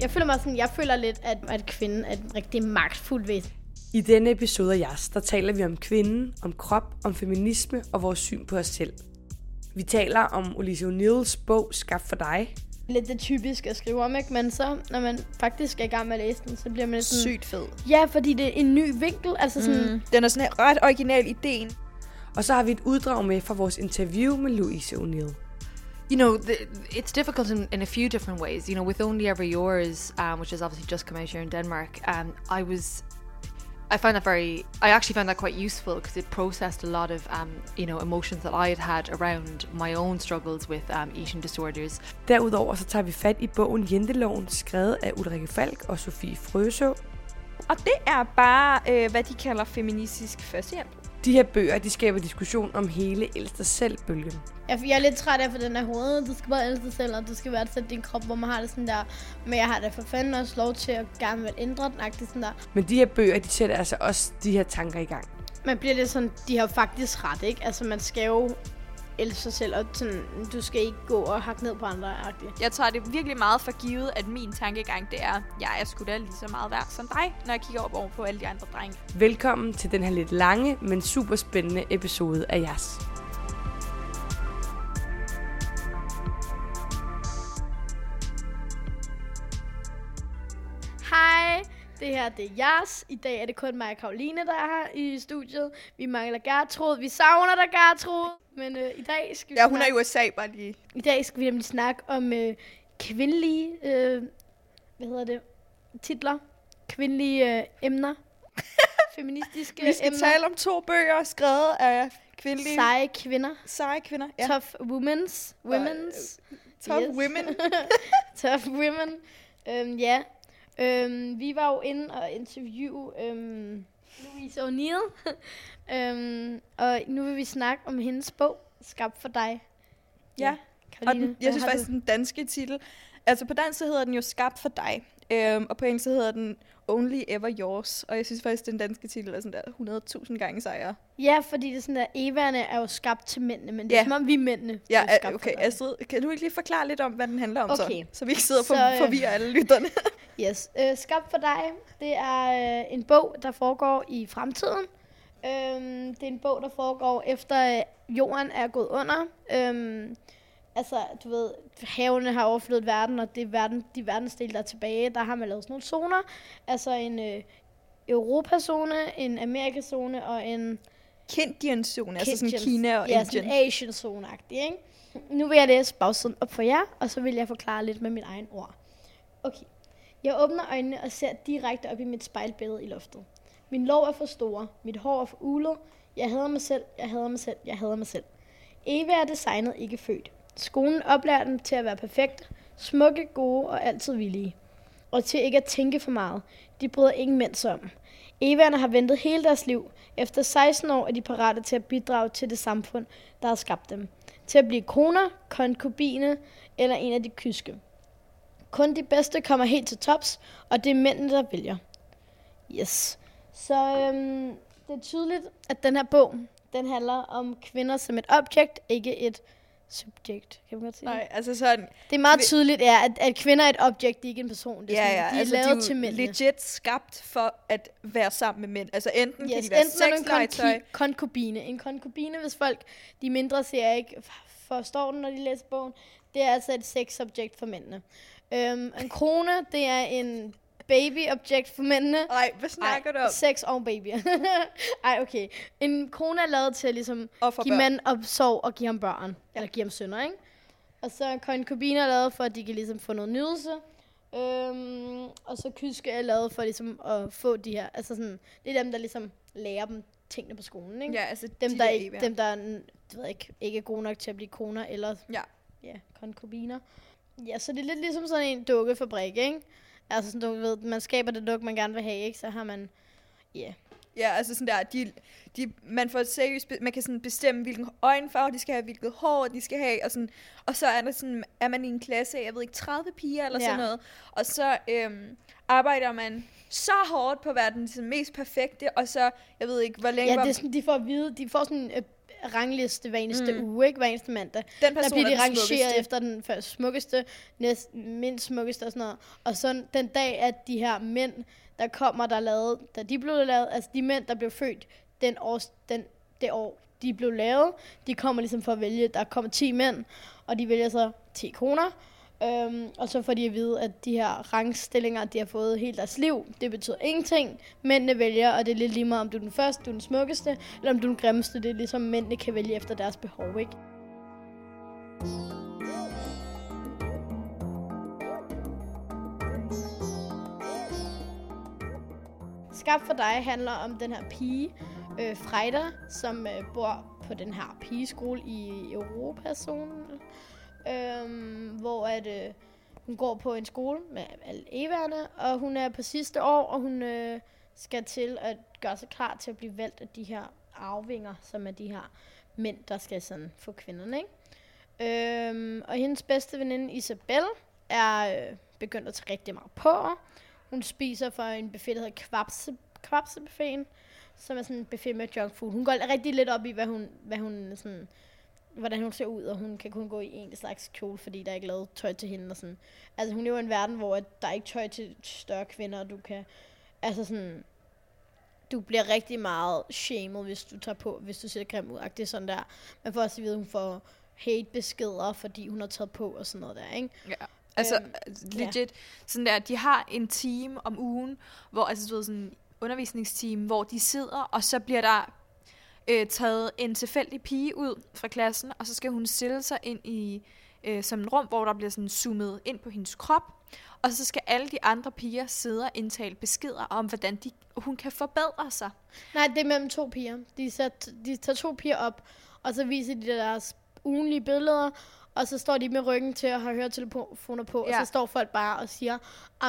Jeg føler mig sådan, jeg føler lidt, at, at kvinden er en rigtig magtfuld væsen. I denne episode af Jas, der taler vi om kvinden, om krop, om feminisme og vores syn på os selv. Vi taler om Olise O'Neills bog Skab for dig. Lidt det typiske at skrive om, ikke? Men så, når man faktisk er i gang med at læse den, så bliver man lidt sådan... Sygt fed. Ja, fordi det er en ny vinkel. Altså sådan, mm. Den er sådan ret original ideen. Og så har vi et uddrag med fra vores interview med Louise O'Neill. You know, the, it's difficult in, in a few different ways. You know, with Only Ever Yours, um, which has obviously just come out here in Denmark, um, I was, I found that very, I actually found that quite useful because it processed a lot of, um, you know, emotions that I had had around my own struggles with um, eating disorders. Derudover så tager vi fat i bogen Jenteloven, skrevet af Ulrike Falk og Sofie Frøså. Og det er bare, øh, hvad de kalder feministisk førstehjælp. De her bøger, de skaber diskussion om hele elster selv-bølgen. Jeg, jeg er lidt træt af for den her hoved. Du skal bare elske dig selv, og du skal værdsætte din krop, hvor man har det sådan der. Men jeg har da for fanden også lov til at gerne vil ændre den, agtigt sådan der. Men de her bøger, de sætter altså også de her tanker i gang. Man bliver lidt sådan, de har faktisk ret, ikke? Altså man skal jo elske sig selv, og sådan, du skal ikke gå og hakke ned på andre, agtigt. Jeg tager det virkelig meget for givet, at min tankegang det er, jeg er sgu da lige så meget værd som dig, når jeg kigger op over på alle de andre drenge. Velkommen til den her lidt lange, men super spændende episode af Jas. Hej, det her det er Jas. I dag er det kun mig og Karoline, der er her i studiet. Vi mangler Gertrud. Vi savner dig, Gertrud. Men øh, i dag skal vi Ja, hun er i snakke, USA bare lige. i dag skal vi nemlig snakke om øh, kvindelige, øh, hvad hedder det, titler. Kvindelige øh, emner. Feministiske Vi skal emner. tale om to bøger, skrevet af kvindelige Seje kvinder. seje kvinder. Ja. Tough women's. Women's. Tough Yes. women. Tough women. Øhm, ja. Øhm, vi var jo inde og interviewe øhm, Louise O'Neill. øhm, og nu vil vi snakke om hendes bog, Skabt for dig. Ja. Og Karoline, den, hvad jeg synes faktisk, den danske titel... Altså på dansk så hedder den jo Skabt for dig. Øhm, og på engelsk så hedder den Only Ever Yours. Og jeg synes faktisk, den danske titel er sådan der 100.000 gange sejere. Ja, fordi det er sådan der, Evaerne er jo skabt til mændene, men det er Ja. som om vi er mændene. Ja, er skabt okay. Astrid, kan du ikke lige forklare lidt om, hvad den handler om Okay. så? Så vi ikke sidder og for, øh, forvirrer alle lytterne. Yes. Øh, Skabt for dig, det er øh, en bog, der foregår i fremtiden. Øhm, det er en bog, der foregår efter øh, jorden er gået under. Øhm, altså, du ved, havene har overflyttet verden, og det er verden, de verdensdele, der er tilbage, der har man lavet sådan nogle zoner. Altså en øh, Europazone, en Amerikazone og en Kindian-zone, altså sådan. Kina og ja, Indien. sådan Asian zone ikke? Nu vil jeg læse bagsiden op for jer, og så vil jeg forklare lidt med min egen ord. Okay. Jeg åbner øjnene og ser direkte op i mit spejlbillede i loftet. Min lår er for store, mit hår er for ulet. Jeg hader mig selv, jeg hader mig selv, jeg hader mig selv. Eva er designet, ikke født. Skolen oplærer dem til at være perfekte, smukke, gode og altid villige. Og til ikke at tænke for meget. De bryder ingen mænd om. Evaerne har ventet hele deres liv. Efter 16 år er de parate til at bidrage til det samfund, der har skabt dem. Til at blive koner, konkubine eller en af de kyske. Kun de bedste kommer helt til tops, og det er mændene, der vælger. Yes. Så øhm, det er tydeligt, at den her bog, den handler om kvinder som et objekt, ikke et subjekt. Kan man godt sige det? Nej, altså sådan, Det er meget tydeligt, ja, at, at kvinder er et objekt, de er ikke en person. Det er ja, sådan, ja, de er altså, lavet de er til mændene. legit skabt for at være sammen med mænd. Altså enten yes, kan de være er en sexlegetøj, konki- konkubine. En konkubine, hvis folk, de mindre ser ikke, forstår den, når de læser bogen, det er altså et sexobjekt for mændene. Øhm, en krone, det er en babyobjekt for mændene. Nej, hvad snakker du om? sex og babyer. Ej, okay. En krone er lavet til at ligesom Og give børn. mand omsorg og give ham børn. Ja. Eller give ham sønner, ikke? Og så er konkubiner lavet for, at de kan ligesom få noget nydelse. Øhm, og så kyske er lavet for ligesom at få de her, altså sådan, det er dem, der ligesom lærer dem tingene på skolen, ikke? Ja, altså Dem, de der, der ikke, dem, der er, du ved ikke, ikke er gode nok til at blive koner, eller Ja. ja, konkubiner. Ja, så det er lidt ligesom sådan en dukkefabrik, ikke? Altså sådan, du ved, man skaber det dukke, man gerne vil have, ikke? Så har man, ja, Ja, altså sådan der, de, de, man får seriøst, man kan sådan bestemme, hvilken øjenfarve de skal have, hvilket hår de skal have, og, sådan, og så er der sådan, er man i en klasse af, jeg ved ikke, 30 piger eller Ja. sådan noget, og så øhm, arbejder man så hårdt på at være den sådan, mest perfekte, og så, jeg ved ikke, hvor længe Ja, det er sådan, de får at vide, de får sådan, øh, rangliste hver eneste Mm. uge, ikke? Hver eneste mandag. Den Der person bliver de er rangeret smukkeste. efter den først smukkeste, næst, mindst smukkeste og sådan noget. Og så den dag, at de her mænd, der kommer, der er lavet, da de blev lavet, altså de mænd, der blev født den år, den, det år, de blev lavet, de kommer ligesom for at vælge, der kommer 10 mænd, og de vælger så 10 kroner. Øhm, og så får de at vide, at de her rangstillinger, de har fået hele deres liv, det betyder ingenting. Mændene vælger, og det er lidt lige meget, om du er den første, du er den smukkeste, eller om du er den grimmeste. Det er ligesom, mændene kan vælge efter deres behov, ikke? Skab for dig handler om den her pige, øh, Freida, som øh, bor på den her pigeskole i Europazonen, øhm, hvor at, øh, hun går på en skole med alle eværne, og hun er på sidste år, og hun øh, skal til at gøre sig klar til at blive valgt af de her arvinger, som er de her mænd, der skal sådan få kvinderne, ikke? Øhm, og hendes bedste veninde Isabel er øh, begyndt at tage rigtig meget på. Hun spiser for en buffet, der hedder kvapse, kvapsebuffeten, som er sådan en buffet med junk food. Hun går rigtig lidt op i, hvad hun, hvad hun sådan, hvordan hun ser ud, og hun kan kun gå i en slags kjole, fordi der er ikke lavet tøj til hende. Og sådan. Altså hun lever i en verden, hvor at der er ikke tøj til større kvinder, og du kan, altså sådan, du bliver rigtig meget shamed, hvis du tager på, hvis du ser grim ud. Det er sådan der. Man får også at vide, at hun får hate-beskeder, fordi hun har taget på og sådan noget der, ikke? Ja. Altså, Øhm, legit, sådan der, de har en time om ugen, hvor, altså, du ved, sådan en undervisningsteam, hvor de sidder, og så bliver der øh, taget en tilfældig pige ud fra klassen, og så skal hun stille sig ind i øh, som et rum, hvor der bliver sådan zoomet ind på hendes krop, og så skal alle de andre piger sidde og indtale beskeder om, hvordan de, hun kan forbedre sig. Nej, det er mellem to piger. De, sat, de tager to piger op, og så viser de deres ugenlige billeder, og så står de med ryggen til at have høretelefoner på. Ja. og så står folk bare og siger,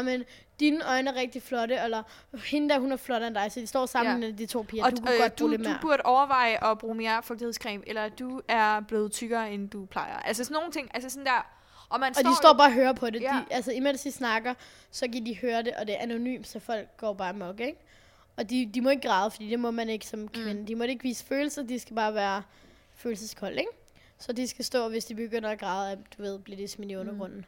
men dine øjne er rigtig flotte, eller hende der, hun er flottere end dig, så de står sammen Ja. de to piger. og du kunne øh, godt du, bruge du mere. burde overveje at bruge mere fugtighedscreme, eller du er blevet tykkere, end du plejer. Altså sådan nogle ting, altså sådan der, og man Og de står bare og hører på det. Ja. De, altså, imens de snakker, så kan de høre det, og det er anonymt, så folk går bare mok, ikke? Og de, de må ikke græde, fordi det må man ikke som kvinde. Mm. De må ikke vise følelser, de skal bare være følelseskolde, ikke? Så de skal stå, hvis de begynder at græde, at du ved, bliver de smidt i undergrunden.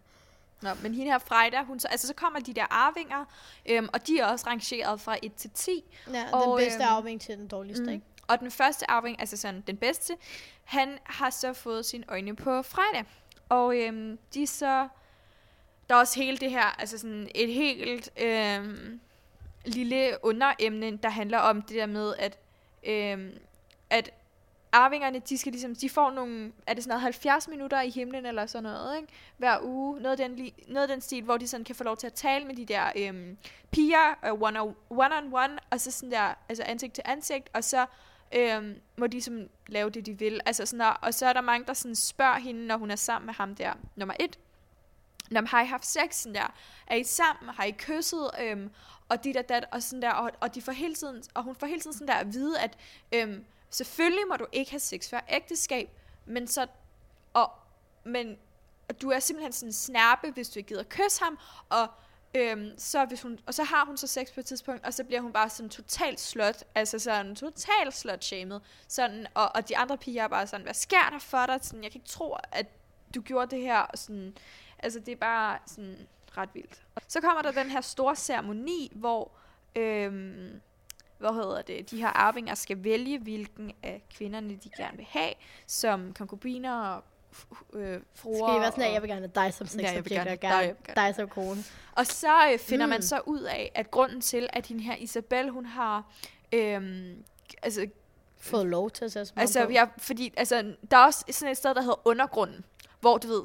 Nå, men hende her Frejda, hun så, altså så kommer de der arvinger, øhm, og de er også rangeret fra 1 til 10. Ja, Og, den bedste øhm, arving til den dårligste, Mm. ikke? Og den første arving, altså sådan den bedste, han har så fået sine øjne på Frejda. Og øhm, de så, der er også hele det her, altså sådan et helt øhm, lille underemne, der handler om det der med, at, øhm, at arvingerne, de skal ligesom, de får nogle, er det sådan noget 70 minutter i himlen eller sådan noget, ikke? Hver uge, noget af den, noget af den stil, hvor de sådan kan få lov til at tale med de der øhm, piger, øh, one, on, one on one, og så sådan der, altså ansigt til ansigt, og så øhm, må de som lave det, de vil. Altså sådan der, og så er der mange, der sådan spørger hende, når hun er sammen med ham der, nummer et, Når har I haft sex sådan der? Er I sammen? Har I kysset? Øhm, og dit og dat, og sådan der, og, og, de får hele tiden, og hun får hele tiden sådan der at vide, at øhm, selvfølgelig må du ikke have sex før ægteskab, men så, og, men du er simpelthen sådan en snærpe, hvis du ikke gider kysse ham, og Øhm, så hvis hun, og så har hun så sex på et tidspunkt, og så bliver hun bare sådan totalt slot, altså sådan totalt slot shamed, sådan, og, og de andre piger er bare sådan, hvad sker der for dig? Sådan, jeg kan ikke tro, at du gjorde det her, og sådan, altså det er bare sådan ret vildt. Så kommer der den her store ceremoni, hvor, øhm, hvad hedder det, de her arvinger skal vælge, hvilken af kvinderne de gerne vil have, som konkubiner og øh, fruer. Skal I være sådan, at jeg vil gerne have dig som Ja, jeg vil gerne og gerne dig, jeg vil gerne- dig som kone. Og så øh, finder mm. man så ud af, at grunden til, at hende her Isabel, hun har... Øhm, altså, Fået lov til at sætte sig altså, ja, fordi altså, der er også sådan et sted, der hedder undergrunden, hvor du ved,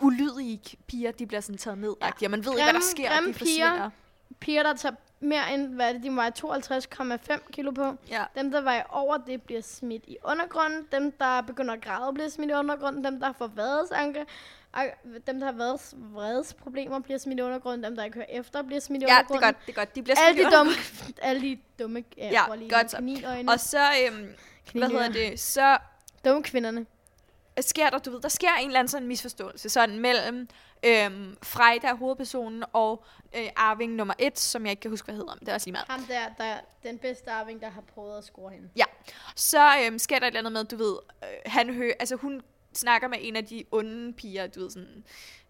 ulydige piger, de bliver sådan taget ned, ja. og man ved ikke, hvad der Grimme- sker, og grimme de forsvinder. Piger, der tager mere end, hvad det, de vejer 52,5 kilo på. Ja. Dem, der vejer over det, bliver smidt i undergrunden. Dem, der begynder at græde, bliver smidt i undergrunden. Dem, der får vadesanke, dem, der har vades, vredesproblemer, bliver smidt i undergrunden. Dem, der ikke hører efter, bliver smidt i ja, det er undergrunden. godt, det er godt. De bliver Alle smidt de i dumme, alle de dumme, ja, Ja, lige godt så. Og så, øhm, hvad hedder det, så dumme kvinderne. Sker der, du ved, der sker en eller anden sådan misforståelse, sådan mellem øhm, Frejda, hovedpersonen, og øh, Arving nummer et, som jeg ikke kan huske, hvad hedder, men det er også lige meget. Ham der, der er den bedste arving, der har prøvet at score hende. Ja, så øhm, sker der et eller andet med, du ved, øh, han hører, altså hun snakker med en af de onde piger, du ved sådan,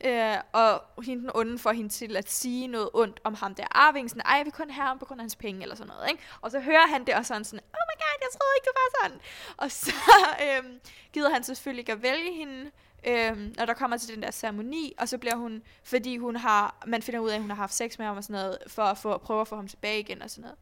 øh, og hende den onde får hende til at sige noget ondt om ham der Arving, sådan, ej, jeg vil kun have ham på grund af hans penge, eller sådan noget, ikke? Og så hører han det, og sådan sådan, oh my god, jeg troede ikke, det var sådan. Og så øhm, gider han selvfølgelig ikke at vælge hende, øhm, når der kommer til den der ceremoni, og så bliver hun, fordi hun har, man finder ud af, at hun har haft sex med ham og sådan noget, for at få, prøve at få ham tilbage igen og sådan noget.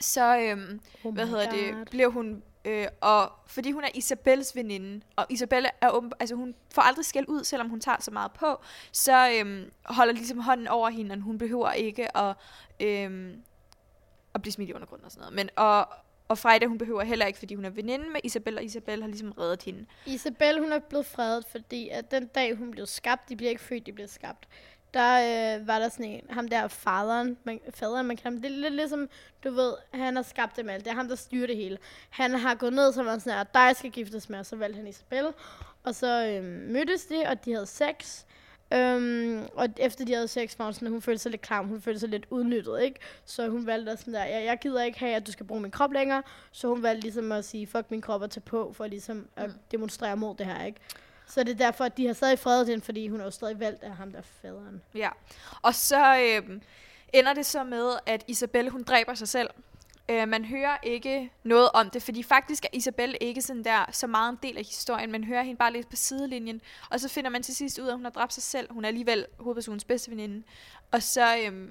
Så, øhm, Oh hvad hedder God. det, bliver hun, øh, og fordi hun er Isabelles veninde, og Isabelle er åben, altså hun får aldrig skæld ud, selvom hun tager så meget på, så øhm, holder ligesom hånden over hende, og hun behøver ikke at, øhm, at blive smidt i undergrunden og sådan noget. Men, og, og Frejda, hun behøver heller ikke, fordi hun er veninde med Isabelle, og Isabelle har ligesom reddet hende. Isabel, hun er blevet fredet, fordi at den dag, hun blev skabt, de bliver ikke født, de bliver skabt. Der øh, var der sådan en, ham der faderen, man, faderen, man kan det er lidt ligesom, du ved, han har skabt dem alt, det er ham, der styrer det hele. Han har gået ned, så var sådan her, dig skal giftes med, og så valgte han Isabel. Og så øh, mødtes de, og de havde sex. Øhm, og efter de havde sex, var hun sådan, hun følte sig lidt klam, hun følte sig lidt udnyttet, ikke? Så hun valgte sådan der, jeg, jeg gider ikke have, at du skal bruge min krop længere. Så hun valgte ligesom at sige, fuck min krop og tage på, for ligesom at demonstrere mod det her, ikke? Så det er derfor, at de har stadig fredet hende, fordi hun er jo stadig valgt af ham, der er faderen. Ja. Og så øh, ender det så med, at Isabelle, hun dræber sig selv. Øh, man hører ikke noget om det, fordi faktisk er Isabelle ikke sådan der så meget en del af historien. Man hører hende bare lidt på sidelinjen. Og så finder man til sidst ud af, at hun har dræbt sig selv. Hun er alligevel hovedpersonens bedste veninde. Og så... Øh,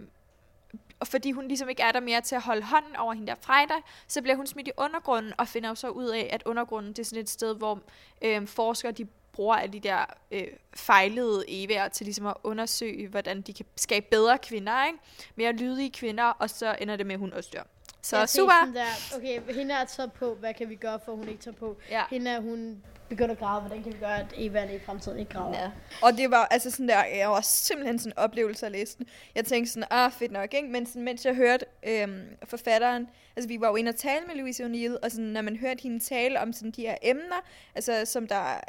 og fordi hun ligesom ikke er der mere til at holde hånden over hende der Frejda, så bliver hun smidt i undergrunden, og finder jo så ud af, at undergrunden det er sådan et sted, hvor øh, forskere de bruger alle de der øh, fejlede evaer til ligesom at undersøge, hvordan de kan skabe bedre kvinder, ikke? mere lydige kvinder, og så ender det med, at hun også dør. Så Jeg super! Der, okay, hende er taget på, hvad kan vi gøre, for hun ikke tager på? Ja. Hende er, hun begynder at grave, hvordan kan vi gøre, at Eva i fremtiden ikke graver? Ja. Og det var altså sådan der, jeg var simpelthen sådan en oplevelse at læse den. Jeg tænkte sådan, ah fedt nok, ikke? Men sådan, mens jeg hørte øhm, forfatteren, altså vi var jo inde og tale med Louise O'Neill, og sådan, når man hørte hende tale om sådan de her emner, altså som der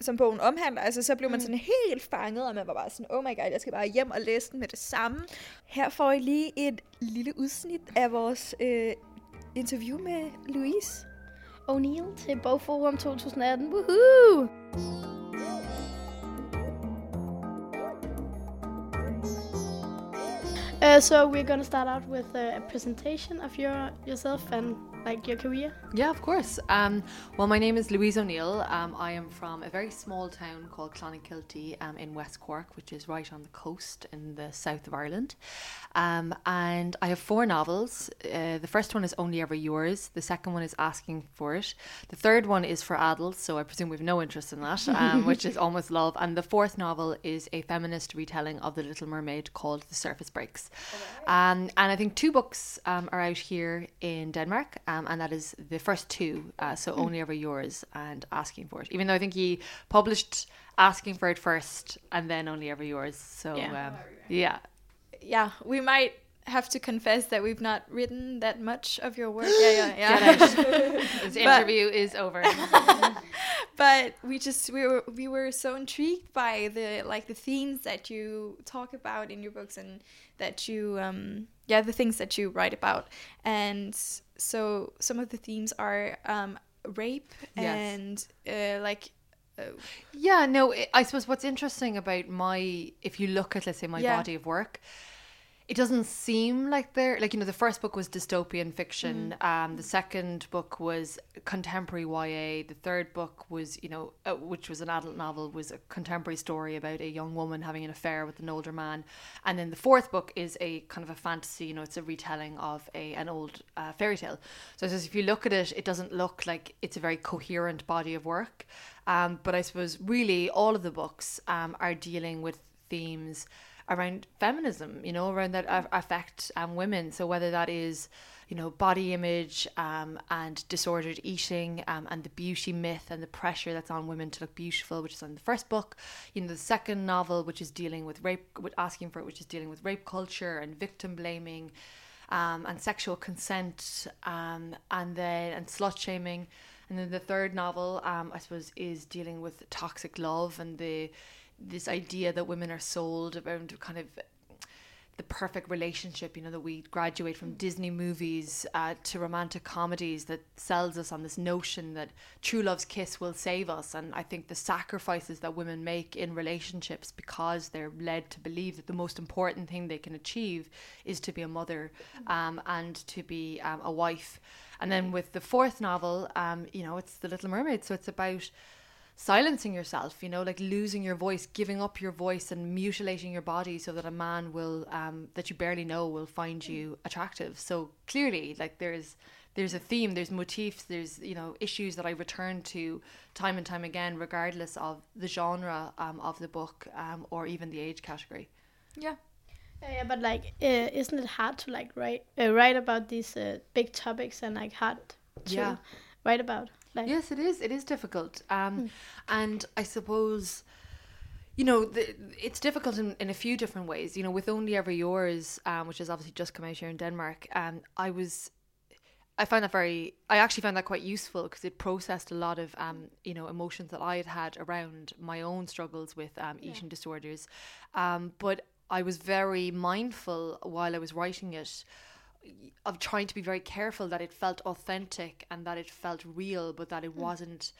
som bogen omhandler, altså så blev man sådan helt fanget, og man var bare sådan, oh my god, jeg skal bare hjem og læse den med det samme. Her får I lige et lille udsnit af vores øh, interview med Louise. O'Neill til Bogforum 2018. Woohoo! Uh, so we're gonna start out with uh, a presentation of your yourself and like your career. Yeah, of course. Um, well, my name is Louise O'Neill. Um, I am from a very small town called Clonakilty um, in West Cork, which is right on the coast in the south of Ireland. Um, and I have four novels. Uh, the first one is Only Ever Yours. The second one is Asking for It. The third one is for adults, so I presume we've no interest in that, um, which is Almost Love. And the fourth novel is a feminist retelling of The Little Mermaid called The Surface Breaks. Um, and I think two books um, are out here in Denmark, um, and that is the first two, uh, so Only Ever Yours and Asking for It. Even though I think he published Asking for It first and then Only Ever Yours. So, Yeah. um, yeah. Yeah, we might have to confess that we've not written that much of your work. yeah, yeah, yeah. this interview is over. but we just we were we were so intrigued by the like the themes that you talk about in your books and that you um yeah the things that you write about and so some of the themes are um rape Yes. and uh, like uh, Yeah, no, I- I suppose what's interesting about my, if you look at, let's say, my Yeah. body of work, it doesn't seem like they're, like, you know, the first book was dystopian fiction. Um, the second book was contemporary YA. The third book was, you know, uh, which was an adult novel, was a contemporary story about a young woman having an affair with an older man. And then the fourth book is a kind of a fantasy, you know, it's a retelling of a an old uh, fairy tale. So I suppose if you look at it, it doesn't look like it's a very coherent body of work. Um, but I suppose really all of the books um, are dealing with themes around feminism, you know, around that affect um, women. So whether that is, you know, body image um, and disordered eating um, and the beauty myth and the pressure that's on women to look beautiful, which is on the first book. You know, the second novel, which is dealing with rape, with asking for it, which is dealing with rape culture and victim blaming um, and sexual consent um, and then and slut shaming. And then the third novel, um, I suppose, is dealing with toxic love and the this idea that women are sold around kind of the perfect relationship, you know, that we graduate from Disney movies uh, to romantic comedies that sells us on this notion that true love's kiss will save us. And I think the sacrifices that women make in relationships because they're led to believe that the most important thing they can achieve is to be a mother um, and to be um, a wife. And then with the fourth novel, um, you know, it's The Little Mermaid. So it's about silencing yourself, you know, like losing your voice, giving up your voice and mutilating your body so that a man will um that you barely know will find you attractive. So clearly like there's there's a theme, there's motifs, there's you know issues that I return to time and time again regardless of the genre um, of the book um, or even the age category. Yeah, yeah, but like, uh, isn't it hard to like write uh, write about these uh, big topics and like hard to Yeah. write about? Like, Yes, it is. It is difficult. Um, And I suppose, you know, the, it's difficult in, in a few different ways. You know, with Only Ever Yours, um, which has obviously just come out here in Denmark, um, I was. I find that very. I actually found that quite useful because it processed a lot of, um, you know, emotions that I had had around my own struggles with um, eating disorders. Um, but I was very mindful while I was writing it of trying to be very careful that it felt authentic and that it felt real, but that it wasn't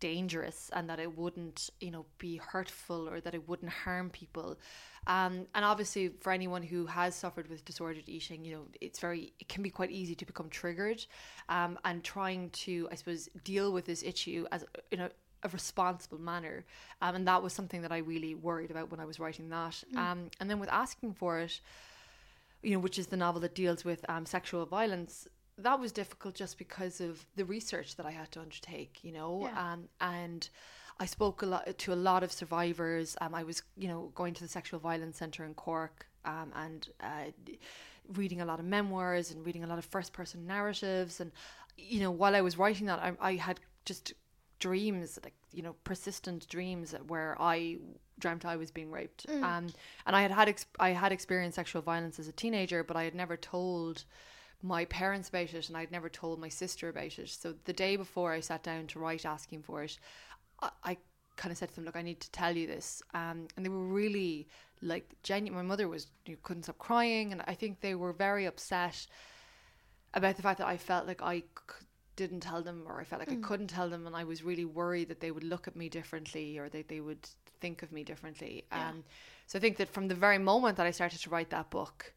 dangerous and that it wouldn't, you know, be hurtful or that it wouldn't harm people. Um, and obviously, for anyone who has suffered with disordered eating, you know, it's very, it can be quite easy to become triggered. Um, and trying to, I suppose, deal with this issue as in a, a responsible manner. Um, and that was something that I really worried about when I was writing that. Um, and then with asking for it, you know, which is the novel that deals with um, sexual violence. That was difficult just because of the research that I had to undertake, you know, Yeah. um, and I spoke a lot to a lot of survivors. Um, I was, you know, going to the sexual violence center in Cork, um, and uh, reading a lot of memoirs and reading a lot of first person narratives. And you know, while I was writing that, I, I had just dreams, like you know, persistent dreams where I dreamt I was being raped. Um, and I had had ex- I had experienced sexual violence as a teenager, but I had never told my parents about it, and I'd never told my sister about it. So the day before I sat down to write asking for it, I, I kind of said to them, "Look, I need to tell you this," um, and they were really like genuine. My mother was you couldn't stop crying, and I think they were very upset about the fact that I felt like I didn't tell them or I felt like I couldn't tell them and I was really worried that they would look at me differently or that they would think of me differently. Um, so I think that from the very moment that I started to write that book,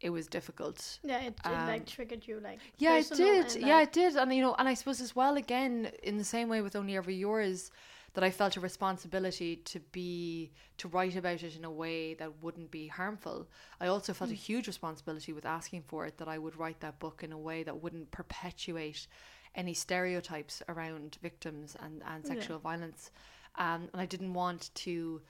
it was difficult. Yeah, it, it Um, like triggered you like. Yeah, it did. and, yeah, it did. And you know, and I suppose as well again in the same way with Only Ever Yours that I felt a responsibility to be to write about it in a way that wouldn't be harmful. I also felt a huge responsibility with asking for it that I would write that book in a way that wouldn't perpetuate any stereotypes around victims and, and Yeah. sexual violence. Um, and I didn't want to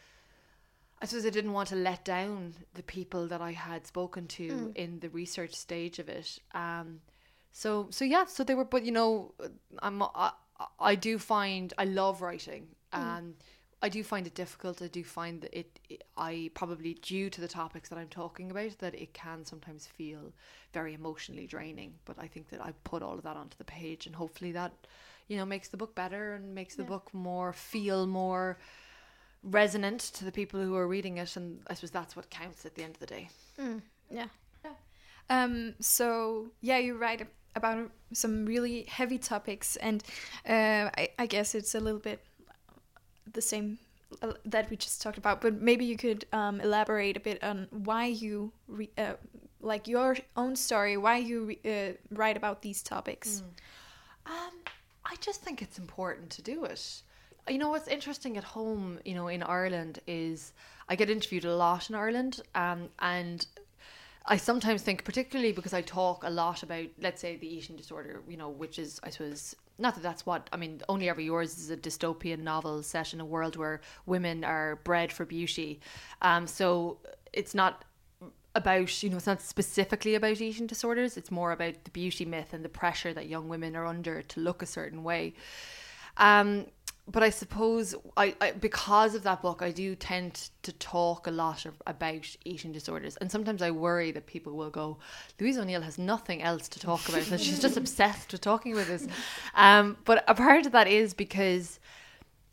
I suppose I didn't want to let down the people that I had spoken to in the research stage of it. Um, so so yeah, so they were, but you know, I'm I, I do find I love writing. Um, I do find it difficult. I do find that it, it. I probably due to the topics that I'm talking about that it can sometimes feel very emotionally draining. But I think that I put all of that onto the page, and hopefully that, you know, makes the book better and makes the Yeah. book more feel more resonant to the people who are reading it and I suppose that's what counts at the end of the day. Mm, yeah. Um, so yeah, you write about some really heavy topics, and uh, I, I guess it's a little bit the same uh, that we just talked about. But maybe you could um, elaborate a bit on why you uh, like your own story, why you uh, write about these topics. Um, I just think it's important to do it. You know what's interesting at home, you know, in Ireland is I get interviewed a lot in Ireland, um, and I sometimes think, particularly because I talk a lot about, let's say, the eating disorder, you know, which is, I suppose, not that that's what I mean. Only Ever Yours is a dystopian novel set in a world where women are bred for beauty, um, so it's not about you know it's not specifically about eating disorders it's more about the beauty myth and the pressure that young women are under to look a certain way um but I suppose I, I because of that book, I do tend to talk a lot of, about eating disorders, and sometimes I worry that people will go, Louise O'Neill has nothing else to talk about, and she's just obsessed with talking about this. Um, but a part of that is because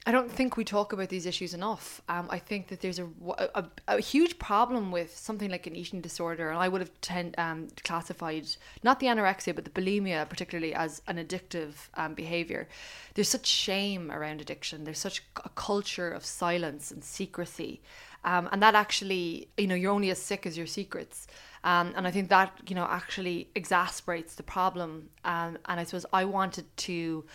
I don't think we talk about these issues enough. Um, I think that there's a, a, a, huge problem with something like an eating disorder, and I would have ten, um, classified not the anorexia but the bulimia particularly as an addictive um, behavior. There's such shame around addiction. There's such a culture of silence and secrecy, um, and that actually, you know, you're only as sick as your secrets. Um, and I think that you know actually exasperates the problem. Um, and I suppose I wanted to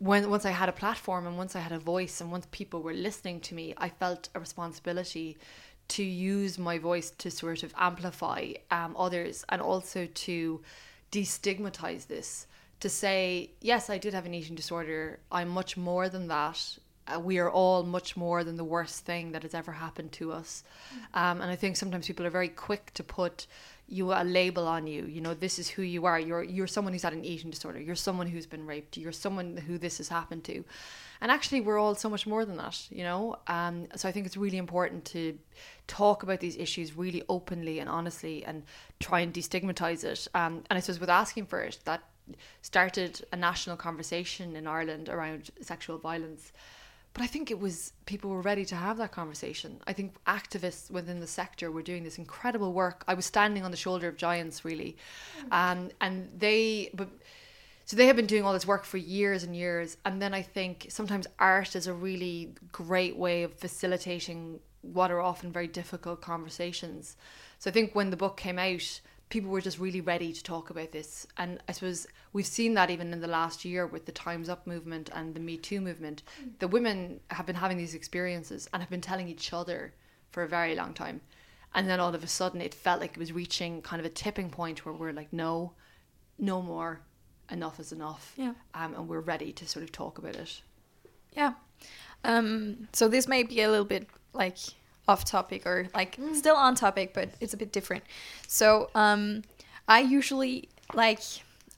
when once I had a platform and once I had a voice and once people were listening to me, I felt a responsibility to use my voice to sort of amplify um, others and also to destigmatize this. To say, yes, I did have an eating disorder. I'm much more than that. Uh, we are all much more than the worst thing that has ever happened to us. Um, and I think sometimes people are very quick to put you a label on you. You know this is who you are. You're you're someone who's had an eating disorder. You're someone who's been raped. You're someone who this has happened to. And actually we're all so much more than that you know? Um, so i think it's really important to talk about these issues really openly and honestly and try and destigmatize it. Um, and i suppose with asking for it that started a national conversation in ireland around sexual violence but I think it was people were ready to have that conversation. I think activists within the sector were doing this incredible work. I was standing on the shoulder of giants, really, um, and they, but so they have been doing all this work for years and years. And then I think sometimes art is a really great way of facilitating what are often very difficult conversations. So I think when the book came out, people were just really ready to talk about this. And I suppose we've seen that even in the last year with the Time's Up movement and the Me Too movement. The women have been having these experiences and have been telling each other for a very long time. And then all of a sudden it felt like it was reaching kind of a tipping point where we're like, no, no more, enough is enough. Yeah. Um, and we're ready to sort of talk about it. Yeah. Um, so this may be a little bit like off topic or like Mm. still on topic, but it's a bit different. So um, I usually like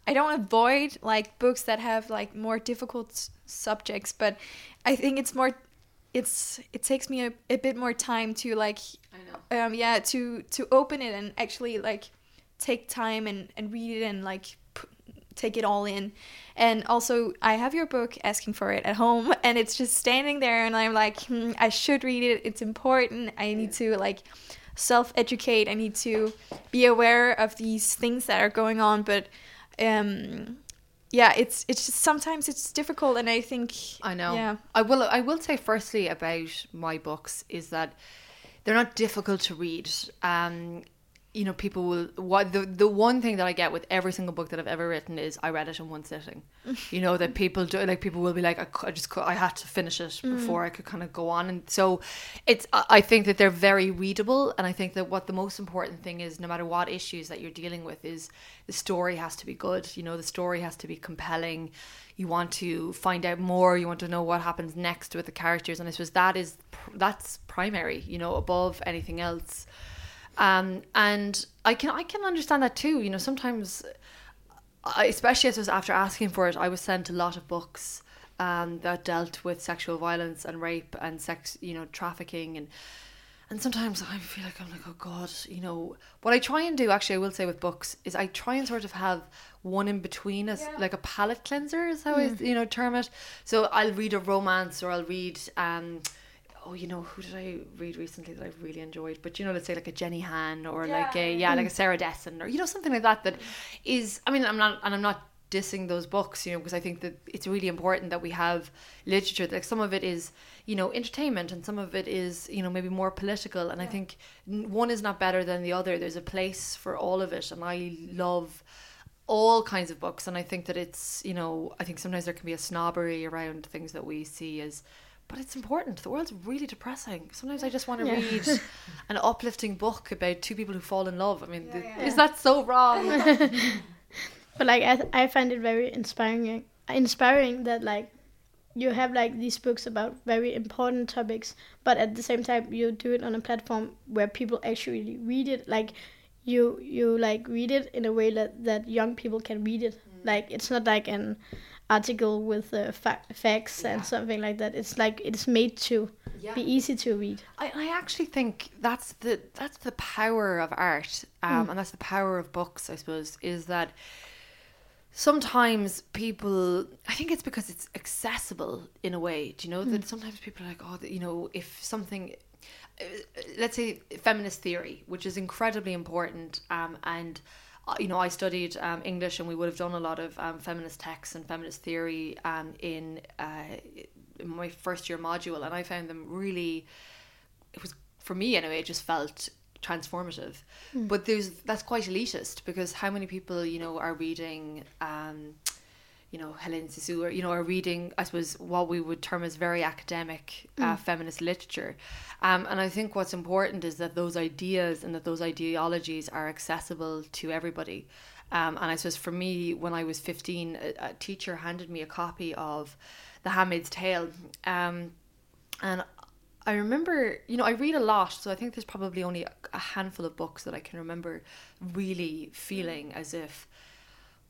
I don't avoid like books that have like more difficult s- subjects, but I think it's more it's it takes me a, a bit more time to like I know. um yeah to to open it and actually like take time and and read it and like take it all in and also i have your book asking for it at home and it's just standing there and i'm like hmm, i should read it it's important i need to like self educate i need to be aware of these things that are going on but um yeah it's it's just sometimes it's difficult and i think I know. yeah I will. I will say firstly about my books is that they're not difficult to read. Um, you know, people will. What the the one thing that I get with every single book that I've ever written is I read it in one sitting. you know that people do like people will be like I, I just I had to finish it mm. before I could kind of go on, and so it's. I I think that they're very readable, and I think that what the most important thing is, no matter what issues that you're dealing with, is the story has to be good. You know, the story has to be compelling you want to find out more you want to know what happens next with the characters and i suppose that is that's primary you know above anything else um and i can i can understand that too you know sometimes I, especially as I was after asking for it i was sent a lot of books um that dealt with sexual violence and rape and sex you know trafficking and and sometimes I feel like I'm like, oh God, you know, what I try and do actually, I will say with books, is I try and sort of have one in between as like a palate cleanser, is how I, you know, term it. So I'll read a romance or I'll read, um, oh, you know, who did I read recently that I've really enjoyed? But, you know, let's say like a Jenny Han or like a, yeah, like a mm. Sarah Dessen or, you know, something like that that mm. is, I mean, I'm not, and I'm not dissing those books, you know, because I think that it's really important that we have literature. Like some of it is, you know, entertainment, and some of it is, you know, maybe more political. And I think one is not better than the other. There's a place for all of it, and I love all kinds of books. And I think that it's, you know, I think sometimes there can be a snobbery around things that we see as. But it's important. The world's really depressing. Sometimes I just want to Yeah. read an uplifting book about two people who fall in love. I mean, th- is that so wrong? But like I, I find it very inspiring, inspiring that like you have like these books about very important topics, but at the same time you do it on a platform where people actually read it. Like you you like read it in a way that that young people can read it. Mm. Like it's not like an article with uh, fa- facts and something like that. It's like it's made to Yeah. be easy to read. I, I actually think that's the that's the power of art, um, and that's the power of books. I suppose is that sometimes people. I think it's because it's accessible in a way. Do you know that sometimes people are like, oh, you know, if something. uh, Let's say feminist theory, which is incredibly important, um, and you know, I studied um, English, and we would have done a lot of um, feminist texts and feminist theory um, in, uh, in my first year module, and I found them really it was for me anyway it just felt transformative. But there's that's quite elitist because how many people you know are reading um you know Helen Sissou or you know are reading I suppose what we would term as very academic uh, feminist literature. Um, and I think what's important is that those ideas and that those ideologies are accessible to everybody. Um, and I suppose for me when I was 15 a, a teacher handed me a copy of The Handmaid's Tale. Um, and I remember, you know, I read a lot, so I think there's probably only a handful of books that I can remember really feeling as if,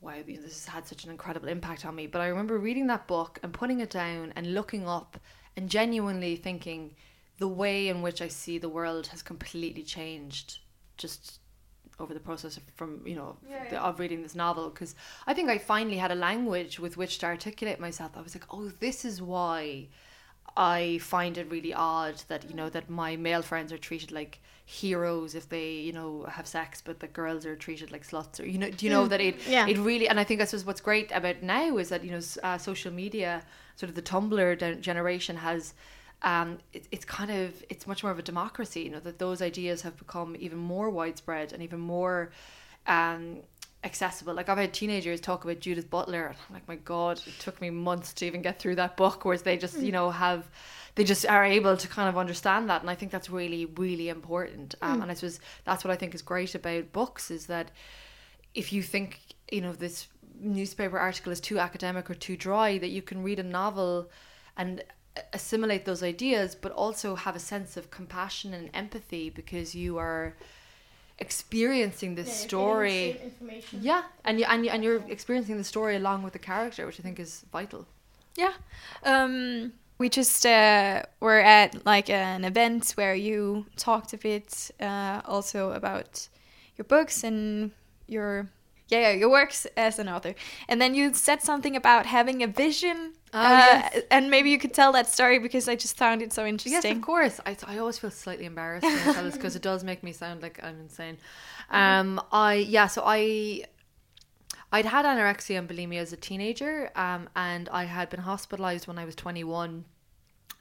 wow, you know, this has had such an incredible impact on me. But I remember reading that book and putting it down and looking up and genuinely thinking the way in which I see the world has completely changed just over the process of, from you know the, of reading this novel because I think I finally had a language with which to articulate myself. I was like, oh, this is why I find it really odd that you know that my male friends are treated like heroes if they you know have sex, but the girls are treated like sluts. Or you know, do you know that it Yeah. it really and I think that's what's great about now is that you know uh, social media, sort of the Tumblr generation has. Um, it, it's kind of it's much more of a democracy, you know that those ideas have become even more widespread and even more um, accessible. Like I've had teenagers talk about Judith Butler, and I'm like, my God, it took me months to even get through that book. Whereas they just, you know, have they just are able to kind of understand that, and I think that's really, really important. Um, And I suppose that's what I think is great about books is that if you think, you know, this newspaper article is too academic or too dry, that you can read a novel and assimilate those ideas, but also have a sense of compassion and empathy because you are experiencing this story. Yeah, and you and you, and you're experiencing the story along with the character, which I think is vital. Yeah. Um, we just uh, were at like an event where you talked a bit uh, also about your books and your yeah, your works as an author, and then you said something about having a vision. Oh, uh, yes. And maybe you could tell that story because I just found it so interesting Yes, of course. I, I always feel slightly embarrassed when tell this because it does make me sound like I'm insane. Um, I yeah, so I I'd had anorexia and bulimia as a teenager, um, and I had been hospitalized when I was 21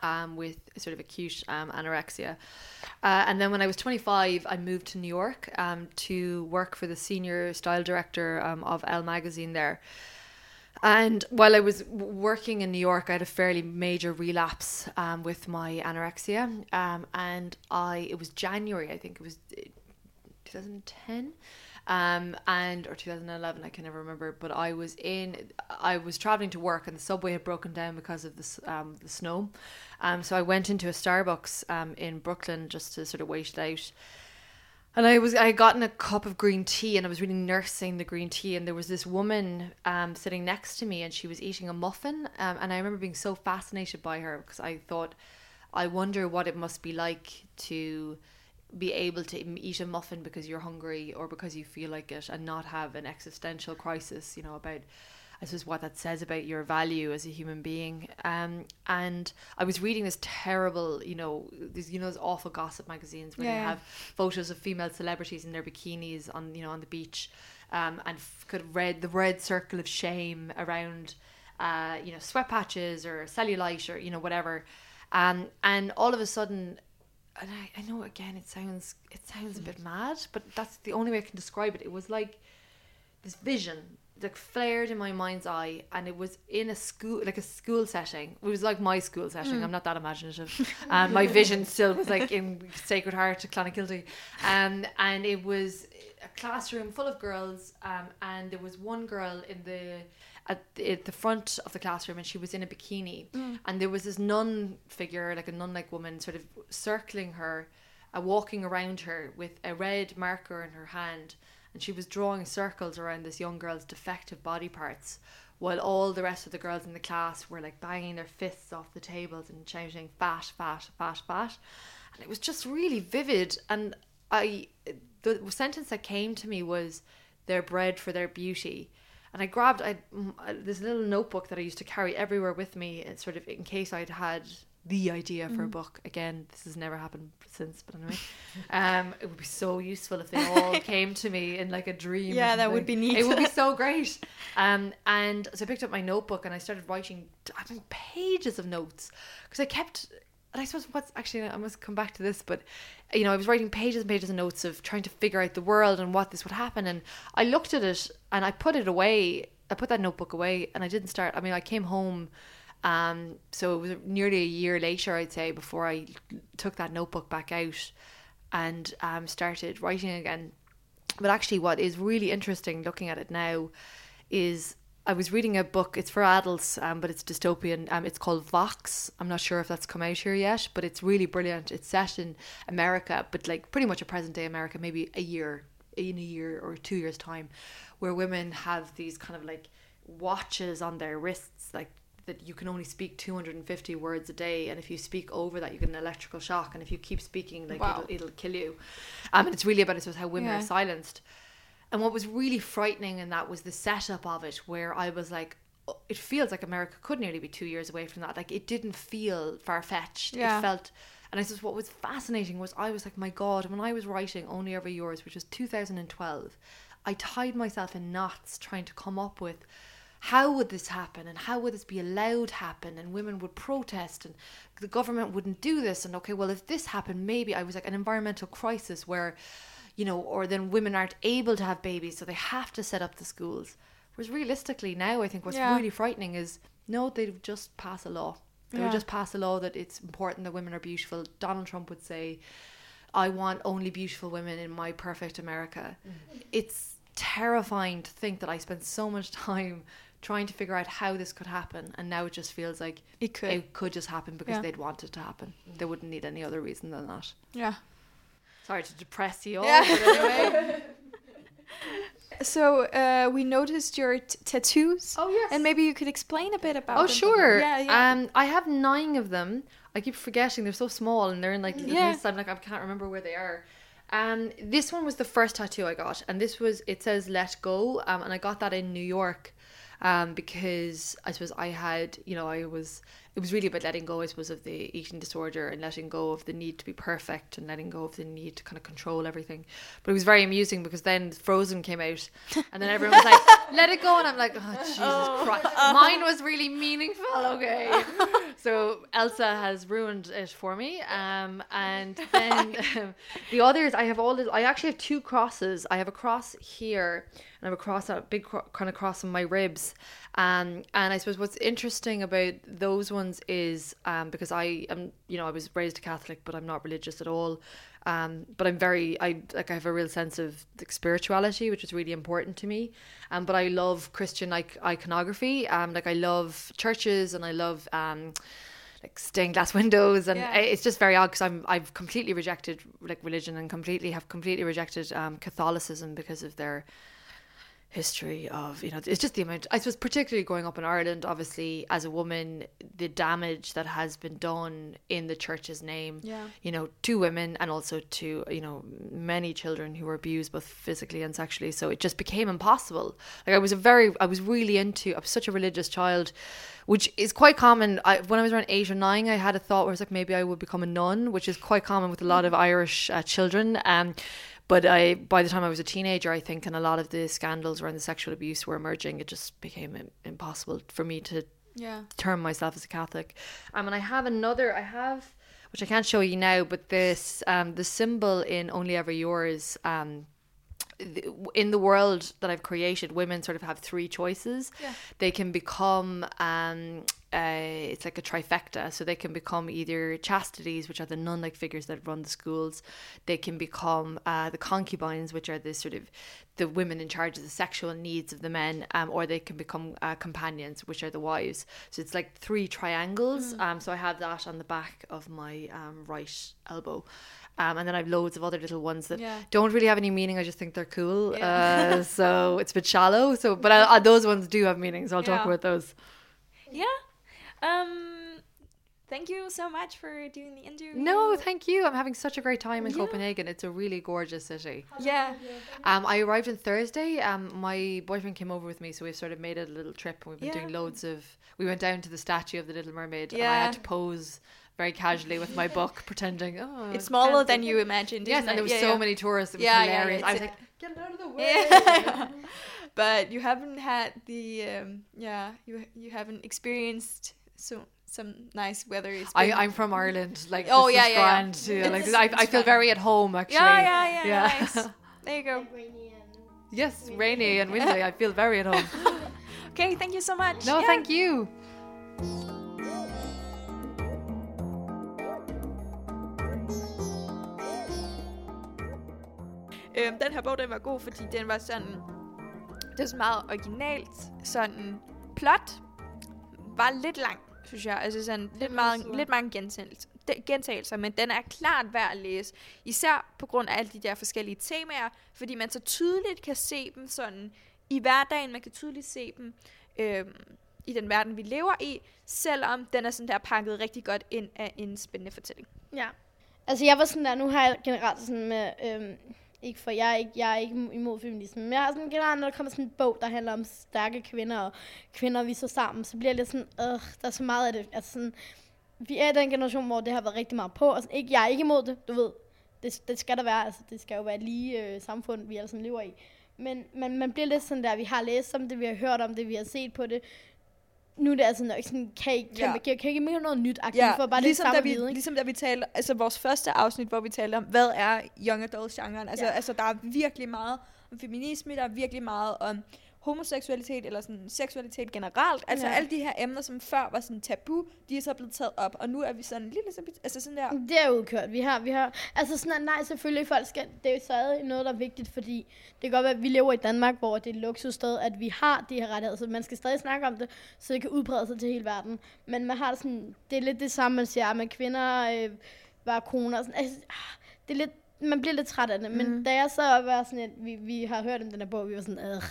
um, with sort of acute um, anorexia. Uh, and then when I was 25, I moved to New York um, to work for the senior style director um, of Elle magazine there. And while I was working in New York, I had a fairly major relapse um, with my anorexia. Um, and I, it was January, I think it was uh, 2010 um and or 2011 i can never remember but i was in i was traveling to work and the subway had broken down because of this um the snow. Um so i went into a starbucks um in brooklyn just to sort of wait it out. And I was I had gotten a cup of green tea and I was really nursing the green tea and there was this woman um, sitting next to me and she was eating a muffin um, and I remember being so fascinated by her because I thought I wonder what it must be like to be able to eat a muffin because you're hungry or because you feel like it and not have an existential crisis you know about I suppose what that says about your value as a human being. Um, and I was reading this terrible, you know, these you know those awful gossip magazines where they have photos of female celebrities in their bikinis on you know on the beach, um, and f- could read the red circle of shame around, uh, you know, sweat patches or cellulite or you know whatever, um, and all of a sudden. And I, I know again it sounds it sounds a bit mad, but that's the only way I can describe it. It was like this vision like flared in my mind's eye and it was in a school like a school setting. It was like my school setting. I'm not that imaginative. Um, my vision still was like in sacred heart to clonakilty um, and it was a classroom full of girls um, and there was one girl in the at the, at the front of the classroom and she was in a bikini and there was this nun figure like a nun-like woman sort of circling her uh, walking around her with a red marker in her hand and she was drawing circles around this young girl's defective body parts while all the rest of the girls in the class were like banging their fists off the tables and shouting fat, fat, fat, fat. And it was just really vivid. And I, the sentence that came to me was, "They're bred for their beauty." And I grabbed I, mm, uh, this little notebook that I used to carry everywhere with me, uh, sort of in case I'd had the idea for a book. Again, this has never happened since, but anyway, um, it would be so useful if they all came to me in like a dream. Yeah, that would be neat. It would be so great. Um, and so I picked up my notebook and I started writing. I mean, pages of notes because I kept. And I suppose what's actually I must come back to this, but you know I was writing pages and pages of notes of trying to figure out the world and what this would happen, and I looked at it and I put it away. I put that notebook away, and I didn't start. I mean, I came home, um, so it was nearly a year later, I'd say, before I took that notebook back out and um, started writing again. But actually, what is really interesting looking at it now is I was reading a book. It's for adults, um, but it's dystopian. Um, it's called Vox. I'm not sure if that's come out here yet, but it's really brilliant. It's set in America, but like pretty much a present day America, maybe a year in a year or two years time, where women have these kind of like watches on their wrists, like that you can only speak 250 words a day and if you speak over that you get an electrical shock and if you keep speaking like Wow. it'll, it'll kill you um, and it's really about I suppose how women Yeah. are silenced and what was really frightening in that was the setup of it where I was like oh, it feels like America could nearly be two years away from that. Like it didn't feel far-fetched. Yeah. it felt and I suppose what was fascinating was I was like my god when I was writing Only Ever Yours which was 2012 I tied myself in knots trying to come up with how would this happen? And how would this be allowed happen? And women would protest and the government wouldn't do this. And okay well if this happened maybe i was like an environmental crisis where you know or then women aren't able to have babies so they have to set up the schools whereas realistically now i think what's Yeah. really frightening is no they just pass a law they Yeah. would just pass a law that it's important that women are beautiful donald trump would say I want only beautiful women in my perfect America. Mm. It's terrifying to think that I spent so much time trying to figure out how this could happen, and now it just feels like It could. it could just happen because Yeah. they'd want it to happen. Mm. They wouldn't need any other reason than that. Yeah. Sorry to depress you all, Yeah. but anyway. So uh, we noticed your t- tattoos. Oh, yes. And maybe you could explain a bit about. Oh them. sure. Yeah, yeah. Um, I have nine of them. I keep forgetting they're so small and they're in like Yeah. I'm like I can't remember where they are. Um, this one was the first tattoo I got, and this was it says "Let Go," um, and I got that in New York, um, because I suppose I had you know I was it was really about letting go I suppose of the eating disorder and letting go of the need to be perfect and letting go of the need to kind of control everything. But it was very amusing because then Frozen came out, and then everyone was like, "Let it go," and I'm like, "Oh Jesus Christ!" Mine was really meaningful. Okay, so Elsa has ruined it for me. Um, and then um, the others, I have all. The, I actually have two crosses. I have a cross here, and I have a cross, a big cro- kind of cross on my ribs. Um, and I suppose what's interesting about those ones is um, because I am, you know, I was raised a Catholic, but I'm not religious at all. Um, but I'm very, I like, I have a real sense of like, spirituality, which is really important to me. Um, but I love Christian like iconography. Um, like I love churches and I love um, like stained glass windows, and Yeah. It's just very odd because I'm I've completely rejected like religion and completely have completely rejected um, Catholicism because of their history of you know it's just the amount i suppose particularly growing up in ireland obviously as a woman the damage that has been done in the church's name. Yeah. you know to women and also to you know many children who were abused both physically and sexually. So it just became impossible. Like i was a very i was really into i was such a religious child which is quite common. I, when i was around eight or nine i had a thought where i was like maybe i would become a nun which is quite common with a lot of irish uh, children. Um but I, by the time I was a teenager, I think, and a lot of the scandals around the sexual abuse were emerging, it just became impossible for me to Yeah. term myself as a Catholic. Um, and I have another, I have, which I can't show you now, but this, um, the symbol in Only Ever Yours, um, in the world that I've created, women sort of have three choices. Yeah. They can become um, uh, it's like a trifecta. So they can become either chastities, which are the nun-like figures that run the schools. They can become uh, the concubines, which are the sort of the women in charge of the sexual needs of the men, um, or they can become uh, companions, which are the wives. So it's like three triangles. Um, so I have that on the back of my um, right elbow. Um, and then I have loads of other little ones that Yeah. don't really have any meaning. I just think they're cool. Yeah. Uh, so it's a bit shallow. So, but I, I, those ones do have meaning. So I'll talk about those. Yeah. Um. Thank you so much for doing the interview. No, thank you. I'm having such a great time in Copenhagen. It's a really gorgeous city. Yeah. Um, I arrived on Thursday. Um, my boyfriend came over with me, so we've sort of made it a little trip. We've been Yeah. doing loads of. We went down to the statue of the Little Mermaid, yeah. and I had to pose very casually with my book, pretending, "Oh, It's smaller than you imagined. Yes, isn't and there it? was Yeah, so yeah. many tourists. It was Yeah, yeah, yeah, hilarious. I was like, "Get out of the way!" But you haven't had the um, yeah you you haven't experienced so some nice weather. It's I, been- I'm from Ireland. Like, Oh, this yeah, is yeah, yeah. too. Like, It's- I, I feel very at home. Actually, yeah, yeah, yeah, Yeah. Nice. There you go. yes, rainy and windy. I feel very at home. Okay, thank you so much. No, Yeah. thank you. Øhm, den her bog, den var god, fordi den var sådan... Det er så meget originalt. Sådan plot var lidt lang, synes jeg. Altså sådan lidt, meget, lidt mange gentagelser, gentagelser, men den er klart værd at læse. Især på grund af alle de der forskellige temaer, fordi man så tydeligt kan se dem sådan i hverdagen. Man kan tydeligt se dem øhm, i den verden, vi lever i, selvom den er sådan der pakket rigtig godt ind af en spændende fortælling. Ja. Altså, jeg var sådan der, nu har jeg generelt sådan med, øhm, ikke for jeg er ikke, jeg er ikke imod feminisme, men jeg har sådan generelt, når der kommer sådan en bog, der handler om stærke kvinder, og kvinder, vi så sammen, så bliver jeg lidt sådan, øh, der er så meget af det. Altså sådan, vi er den generation, hvor det har været rigtig meget på, og sådan, ikke, jeg er ikke imod det, du ved, det, det skal der være, altså det skal jo være lige øh, samfund, vi alle sammen lever i. Men man, man bliver lidt sådan der, vi har læst om det, vi har hørt om det, vi har set på det, nu er det altså nok sådan, kan I, kan, Ja. kan, kan ikke mere noget nyt? Ja, Ja, for bare ligesom, det da samme vi, vide, ikke? ligesom da vi talte, altså vores første afsnit, hvor vi talte om, hvad er young adult genren? Altså. Ja. altså der er virkelig meget om feminisme, der er virkelig meget om homoseksualitet, eller sådan seksualitet generelt. Altså Ja. alle de her emner, som før var sådan tabu, de er så blevet taget op, og nu er vi sådan lidt ligesom, altså sådan der, Det er udkørt. Vi har, vi har, altså sådan, nej, selvfølgelig, folk skal, det er jo stadig noget, der er vigtigt, fordi det kan godt være, at vi lever i Danmark, hvor det er et luksussted, at vi har de her rettigheder, så man skal stadig snakke om det, så det kan udbrede sig til hele verden. Men man har det sådan, det er lidt det samme, man siger, at kvinder øh, var koner, og sådan, altså, ah, det er lidt, man bliver lidt træt af det, men Mhm. da jeg så var sådan, at vi, vi har hørt om den her bog, vi var sådan, øh,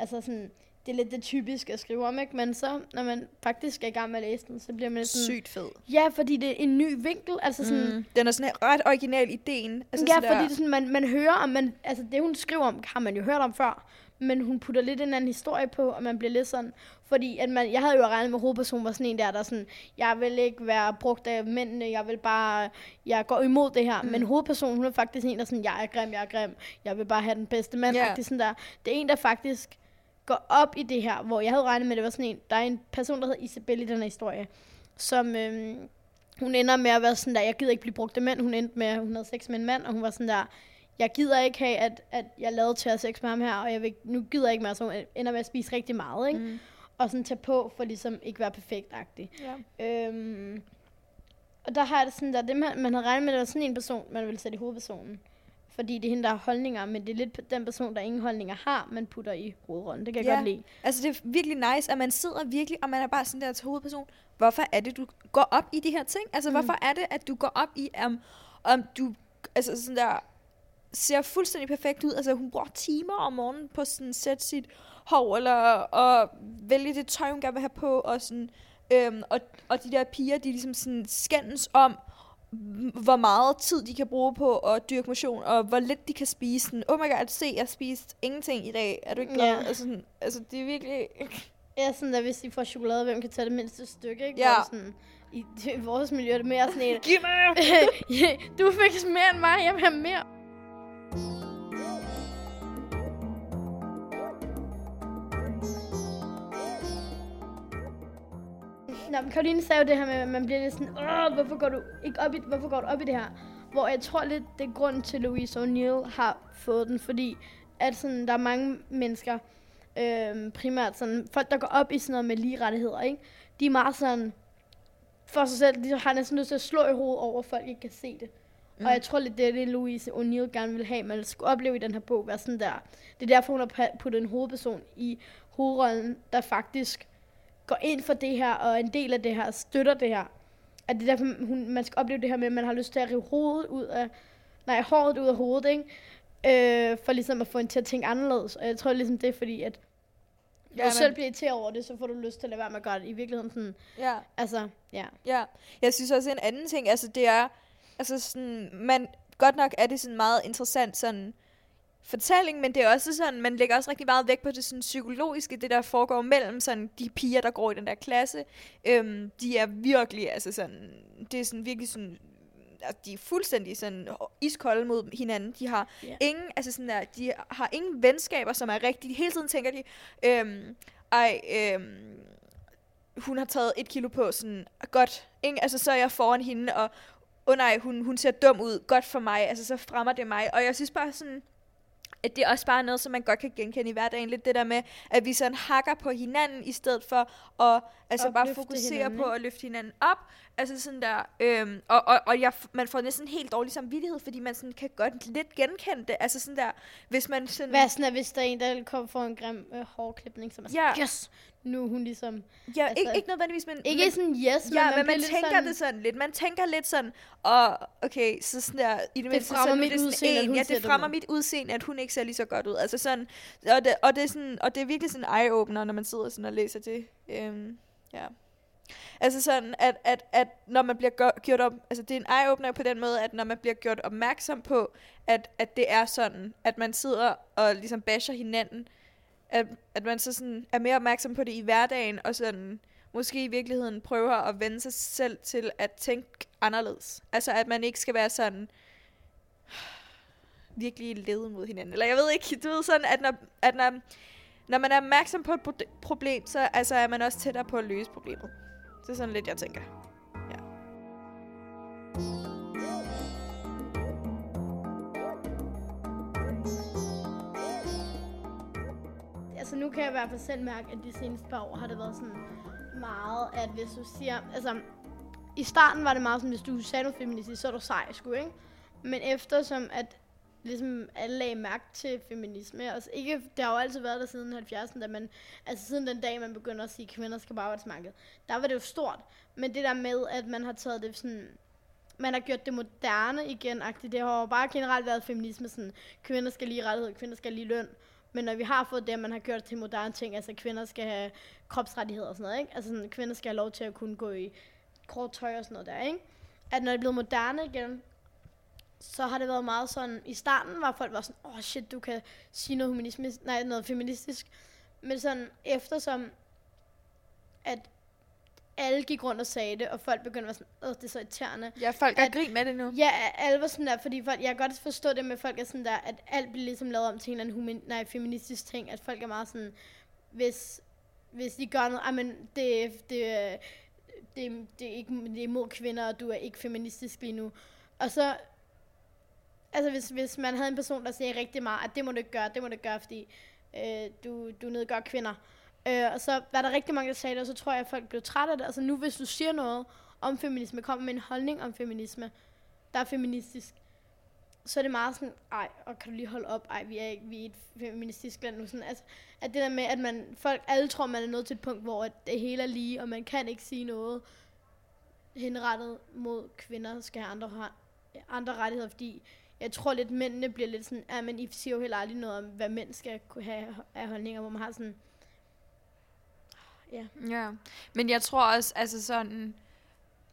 altså sådan, det er lidt det typiske at skrive om, ikke? Men så, når man faktisk er i gang med at læse den, så bliver man lidt sådan... sygt fed. Ja, fordi det er en ny vinkel. Altså sådan, Mm. Den er sådan her ret original ideen. Altså ja, sådan fordi det er sådan, man, man hører om, man, altså det hun skriver om, har man jo hørt om før, men hun putter lidt en anden historie på, og man bliver lidt sådan, fordi at man, jeg havde jo regnet med, at hovedpersonen var sådan en der, der sådan, jeg vil ikke være brugt af mændene, jeg vil bare, jeg går imod det her, mm. men hovedpersonen, hun er faktisk en, der sådan, jeg er grim, jeg er grim, jeg vil bare have den bedste mand, yeah. sådan der. Det er en, der faktisk går op i det her, hvor jeg havde regnet med, at det var sådan en, der er en person, der hedder Isabelle i den her historie, som, øhm, hun ender med at være sådan der, jeg gider ikke blive brugt af mænd. Hun endte med, at hun havde sex med en mand, og hun var sådan der, jeg gider ikke have, at, at jeg lavede til at sex med ham her, og jeg vil, nu gider jeg ikke mere, så hun ender med at spise rigtig meget, ikke? Mm. Og sådan tage på, for ligesom ikke være perfekt-agtig. Ja. Øhm, og der har jeg det sådan der, det man, man havde regnet med, at det var sådan en person, man ville sætte i hovedpersonen. Fordi det er hende, der har holdninger, men det er lidt den person, der ingen holdninger har, man putter i hovedrollen. Det kan jeg Ja. godt lide. Altså, det er virkelig nice, at man sidder virkelig, og man er bare sådan der til hovedperson. Hvorfor er det, du går op i de her ting? Altså, mm. hvorfor er det, at du går op i, om, om du altså sådan der, ser fuldstændig perfekt ud. Altså, hun bruger timer om morgenen på sådan at sætte sit hår, eller og vælge det tøj, hun gerne vil have på, og sådan, øhm, og, og de der piger, de ligesom sådan skændes om, hvor meget tid de kan bruge på at dyrke motion, og hvor lidt de kan spise. Sådan, oh my god, se, jeg spiste ingenting i dag. Er du ikke glad? Ja. Altså, sådan, altså, det er virkelig... Ja, sådan der, hvis de får chokolade, hvem kan tage det mindste stykke, ikke? Ja. Hvor sådan, i, i vores miljø er det mere sådan en, Giv mig! du fik mere end mig, jeg vil have mere. Nå, men Karoline sagde jo det her med, at man bliver lidt sådan, Åh, hvorfor går du ikke op i, hvorfor går du op i det her? Hvor jeg tror lidt, det er grunden til, at Louise O'Neill har fået den, fordi at sådan, der er mange mennesker, øhm, primært sådan, folk, der går op i sådan noget med lige rettigheder, ikke? de er meget sådan, for sig selv, de har næsten lyst til at slå i hovedet over, at folk ikke kan se det. Mm. Og jeg tror lidt, det er det, Louise O'Neill gerne vil have, man skulle opleve i den her bog, være sådan der. Det er derfor, hun har puttet en hovedperson i hovedrollen, der faktisk går ind for det her, og er en del af det her, og støtter det her. At det er derfor, hun, man skal opleve det her med, at man har lyst til at rive hovedet ud af, nej, håret ud af hovedet, ikke? Øh, for ligesom at få en til at tænke anderledes. Og jeg tror ligesom, det er fordi, at når Ja, du selv bliver irriteret over det, så får du lyst til at lade være med at gøre det. I virkeligheden sådan, Ja. altså, ja. Ja, jeg synes også en anden ting, altså det er, altså sådan, man, godt nok er det sådan meget interessant sådan fortælling, men det er også sådan, man lægger også rigtig meget vægt på det sådan psykologiske, det der foregår mellem sådan de piger, der går i den der klasse. Øhm, de er virkelig, altså sådan, det er sådan virkelig sådan, altså, de er fuldstændig sådan iskolde mod hinanden. De har yeah. ingen, altså sådan der, de har ingen venskaber, som er rigtige. Hele tiden tænker de, øhm, ej, øhm, hun har taget et kilo på, sådan, godt, ikke? altså så er jeg foran hende, og åh oh, nej, hun, hun ser dum ud, godt for mig, altså så fremmer det mig, og jeg synes bare sådan, at det er også bare noget, som man godt kan genkende i hverdagen, lidt det der med, at vi sådan hakker på hinanden, i stedet for at altså bare fokusere hinanden, på at løfte hinanden op, altså sådan der, øhm, og, og, og jeg, man får næsten helt dårlig samvittighed, fordi man sådan kan godt lidt genkende det, altså sådan der, hvis man sådan... Hvad sådan, at hvis der er en, der kommer for en grim øh, hårklipning, som er sådan, Ja. yes, nu er hun ligesom... Ja, altså- ikke, ikke nødvendigvis, men... Ikke men, sådan yes, Ja, men, men man bliver lidt tænker sådan, det sådan lidt. Man tænker lidt sådan, og okay, så sådan der, i det, så fremmer er mit det udseende, en, ja, det fremmer mit udseende, at hun ikke ser lige så godt ud. Altså sådan, og det, og det, er, sådan, og det er virkelig sådan en eye-opener, når man sidder sådan og læser det. Øhm, ja. Altså sådan, at, at, at når man bliver gør, gjort op, altså det er en eye-opener på den måde, at når man bliver gjort opmærksom på, at, at det er sådan, at man sidder og ligesom basher hinanden, at, at man så sådan er mere opmærksom på det i hverdagen, og sådan måske i virkeligheden prøver at vende sig selv til at tænke anderledes. Altså at man ikke skal være sådan virkelig lede mod hinanden. Eller jeg ved ikke, du ved sådan, at når, at når, når man er opmærksom på et problem, så altså, er man også tættere på at løse problemet. Det er sådan lidt, jeg tænker. Ja. Altså nu kan jeg i hvert fald selv mærke, at de seneste par år har det været sådan meget, at hvis du siger... Altså, i starten var det meget sådan, hvis du sagde noget feministisk, så er du sej, sgu, ikke? Men eftersom at ligesom alle lagde mærke til feminisme, altså ikke, det har jo altid været der siden 70'erne, da man, altså siden den dag, man begynder at sige, at kvinder skal på arbejdsmarkedet, der var det jo stort. Men det der med, at man har taget det sådan, man har gjort det moderne igen, -agtigt. det har jo bare generelt været feminisme, sådan, kvinder skal lige rettighed, kvinder skal lige løn, men når vi har fået det, at man har gjort det til moderne ting, altså kvinder skal have kropsrettigheder og sådan noget, ikke? Altså sådan, kvinder skal have lov til at kunne gå i kort tøj og sådan noget der, ikke? At når det er blevet moderne igen, så har det været meget sådan, i starten var folk var sådan, åh oh shit, du kan sige noget, humanistisk, nej, noget feministisk. Men sådan, eftersom, at alle gik rundt og sagde det, og folk begyndte at være sådan, åh, det er så irriterende. Ja, folk At- grin med det nu. Ja, alle var sådan der, fordi folk, jeg kan godt forstå det med folk er sådan der, at alt bliver ligesom lavet om til en eller anden human, nej, feministisk ting, at folk er meget sådan, hvis, hvis de gør noget, ej, men det, det, er- det, det, er ikke, det er imod kvinder, og du er ikke feministisk lige nu. Og så, altså hvis, hvis man havde en person, der sagde rigtig meget, at det må du ikke gøre, det må du ikke gøre, fordi øh, du, du nedgør kvinder. Øh, og så var der rigtig mange, der sagde det, og så tror jeg, at folk blev trætte af det. Altså nu, hvis du siger noget om feminisme, kommer med en holdning om feminisme, der er feministisk, så er det meget sådan, ej, og kan du lige holde op, ej, vi er, ikke, vi er et feministisk land nu. Sådan, altså, at det der med, at man, folk, alle tror, man er nået til et punkt, hvor at det hele er lige, og man kan ikke sige noget henrettet mod kvinder, skal have andre, andre rettigheder, fordi jeg tror lidt, mændene bliver lidt sådan, ja, men I siger jo heller aldrig noget om, hvad mænd skal kunne have af holdninger, hvor man har sådan, ah, ja, Ja, men jeg tror også, altså sådan,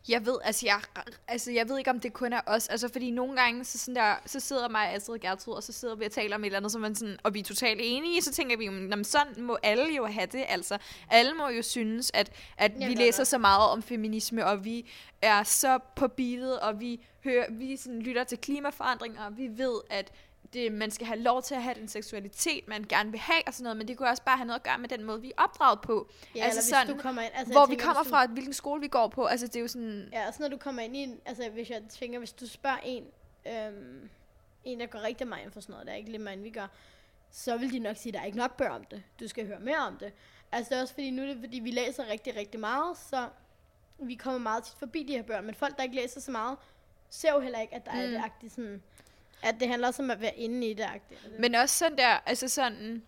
jeg ved, altså jeg, altså jeg ved ikke, om det kun er os, altså fordi nogle gange, så, sådan der, så sidder mig, Astrid og Gertrud, og så sidder vi og taler om et eller andet, som man sådan, og vi er totalt enige, så tænker vi, jamen sådan må alle jo have det, altså alle må jo synes, at, at vi Jamen, læser godt. så meget om feminisme, og vi er så på beatet, og vi, hører, vi sådan lytter til klimaforandringer, og vi ved, at det, man skal have lov til at have den seksualitet, man gerne vil have, og sådan noget, men det kunne også bare have noget at gøre med den måde, vi er opdraget på. ja Altså sådan, du kommer ind, altså, hvor jeg vi tænker, kommer du, fra, hvilken skole vi går på, altså det er jo sådan... Ja, også når du kommer ind i en, altså hvis jeg tænker, hvis du spørger en, øhm, en der går rigtig meget ind for sådan noget, der er ikke lidt end vi gør, så vil de nok sige, at der er ikke nok bør om det. Du skal høre mere om det. Altså det er også fordi, nu er det fordi, vi læser rigtig, rigtig meget, så vi kommer meget tit forbi de her børn. Men folk, der ikke læser så meget, ser jo heller ikke, at der mm. er det agtigt sådan... At det handler også om at være inde i det agtigt. Men også sådan der, altså sådan,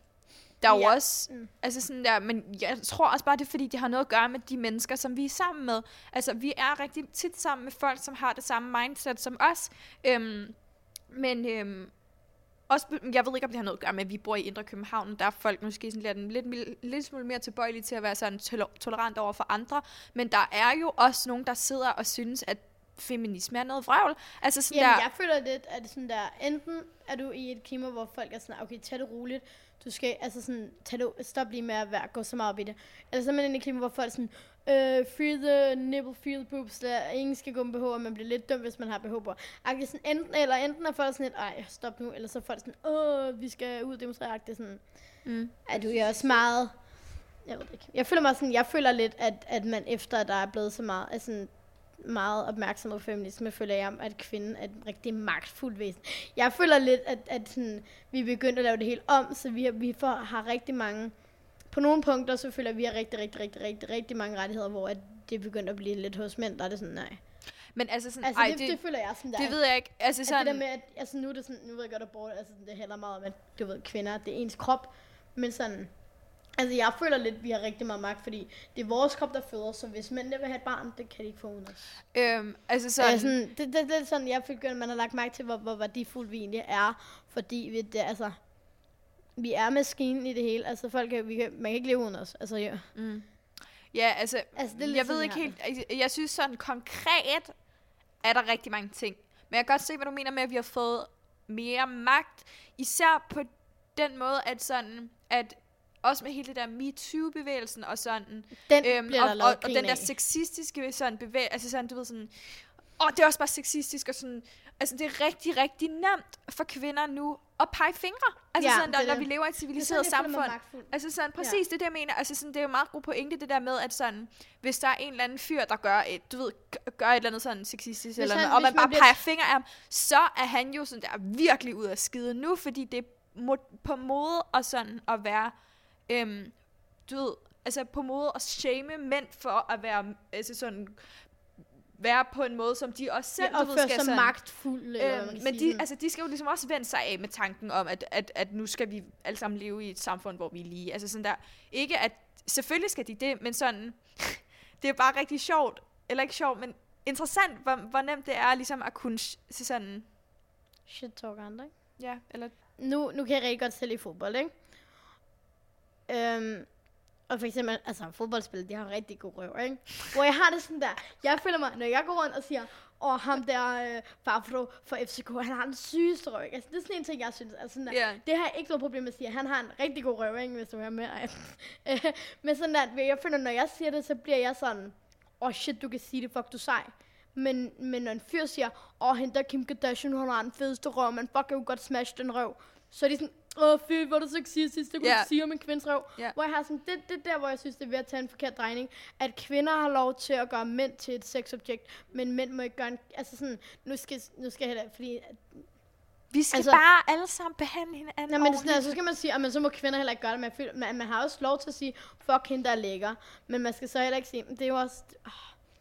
der er jo Ja. også, Mm. altså sådan der, men jeg tror også bare, det er fordi, det har noget at gøre med de mennesker, som vi er sammen med. Altså, vi er rigtig tit sammen med folk, som har det samme mindset som os. Øhm, men øhm, også, jeg ved ikke, om det har noget at gøre med, at vi bor i Indre København. Der er folk måske sådan lidt, lidt, lidt, smule mere tilbøjelige til at være sådan tol- tolerant over for andre. Men der er jo også nogen, der sidder og synes, at feminisme er noget vrøvl. Altså sådan Jamen, der, jeg føler lidt, at sådan der, enten er du i et klima, hvor folk er sådan, okay, tag det roligt, du skal, altså sådan, tag det, stop lige med at være, gå så meget op i det. Eller så er man i et klima, hvor folk er sådan, øh, free the nipple, free the boobs, der, ingen skal gå med BH, og man bliver lidt dum, hvis man har BH på. Agtig sådan, enten, eller enten er folk sådan lidt, ej, stop nu, eller så er folk sådan, åh, vi skal ud og demonstrere, agtig sådan, mm, at du er også meget, jeg ved det ikke. Jeg føler mig sådan, jeg føler lidt, at, at man efter, at der er blevet så meget, altså meget opmærksomhed på feminisme, føler jeg, at kvinden er et rigtig magtfuld væsen. Jeg føler lidt, at, at sådan, vi er begyndt at lave det helt om, så vi har, vi får, har rigtig mange, på nogle punkter, så føler jeg, at vi har rigtig, rigtig, rigtig, rigtig, rigtig mange rettigheder, hvor at det er begyndt at blive lidt hos mænd, der er det sådan, nej. men altså sådan, Altså, ej, det, det, det, føler jeg sådan, der det ved jeg ikke. Altså sådan, det der med, at altså, nu er det sådan, nu ved jeg godt, at bort, altså, det handler meget om, at du ved, kvinder, det er ens krop, men sådan, altså jeg føler lidt, at vi har rigtig meget magt, fordi det er vores krop, der føder, så hvis mænd vil have et barn, det kan de ikke få uden os. øhm, altså Så, sådan, øh, sådan, det, det, det, er sådan, jeg føler, at man har lagt mærke til, hvor, hvor værdifuldt vi egentlig er, fordi vi, det, altså, vi er maskinen i det hele, altså folk kan, vi kan, man kan ikke leve uden os, altså ja. Mm. Ja, altså, Altså, det er jeg ved ikke helt, altså, jeg synes sådan konkret, er der rigtig mange ting. Men jeg kan godt se, hvad du mener med, at vi har fået mere magt, især på den måde, at sådan, at også med hele det der MeToo-bevægelsen og sådan, Den øhm, bliver og, der og, og den der sexistiske sådan bevægelse, altså sådan, du ved sådan, åh, det er også bare sexistisk, og sådan, altså det er rigtig, rigtig nemt for kvinder nu at pege fingre. Altså Ja, sådan, der, det er når det. vi lever i et Det er civiliseret sådan, føler mig samfund. Altså sådan, præcis, ja. det er det, jeg mener. Altså sådan, det er jo meget god pointe, det der med, at sådan, hvis der er en eller anden fyr, der gør et, du ved, gør et eller andet sådan sexistisk, Hvis eller han- noget, og man man bare bliver- peger fingre af ham, så er han jo sådan der virkelig ud af skide nu, fordi det er på mode og sådan at være, øhm, du ved, altså på mode at shame mænd for at være, altså sådan, være på en måde, som de også selv, Jeg du ved, skal sig sådan, magtfuld, eller hvad man Øhm, men de, altså, de skal jo ligesom også vende sig af med tanken om, at, at, at nu skal vi alle sammen leve i et samfund, hvor vi er lige. Altså sådan der, ikke at, selvfølgelig skal de det, men sådan, det er bare rigtig sjovt, eller ikke sjovt, men interessant, hvor, hvor nemt det er ligesom at kunne sådan, Shit talk andre, ikke? ja, eller, nu, nu kan jeg rigtig godt selv i fodbold, ikke? Øhm, og for eksempel, altså fodboldspil, de har rigtig god røv, ikke? Hvor jeg har det sådan der, jeg føler mig, når jeg går rundt og siger, åh, ham der øh, Fafro for FCK, han har den sygeste røv, ikke? Altså, det er sådan en ting, jeg synes, altså sådan der, ja, det har jeg ikke noget problem med at sige. Han har en rigtig god røv, ikke, hvis du hører med. Men sådan der, jeg føler, når jeg siger det, så bliver jeg sådan, åh oh shit, du kan sige det, fuck, du er sej. Men, men når en fyr siger, åh, oh, hende der Kim Kardashian, hun har den fedeste røv, men fuck, jeg kunne godt smash den røv. Så er de sådan, åh, fy, hvor du sexistisk, det kunne yeah. sige om en kvindes røv. Ja. Hvor jeg har sådan, det, det er der, hvor jeg synes, det er ved at tage en forkert drejning. At kvinder har lov til at gøre mænd til et sexobjekt, men mænd må ikke gøre en, altså sådan, nu skal, nu skal jeg heller, fordi vi skal Altså- bare alle sammen behandle hinanden Nå, men det sådan, altså, så skal man sige, at så må kvinder heller ikke gøre det. Man, føler, man, man har også lov til at sige, fuck hende, der er lækker. Men man skal så heller ikke sige, det er jo også, oh,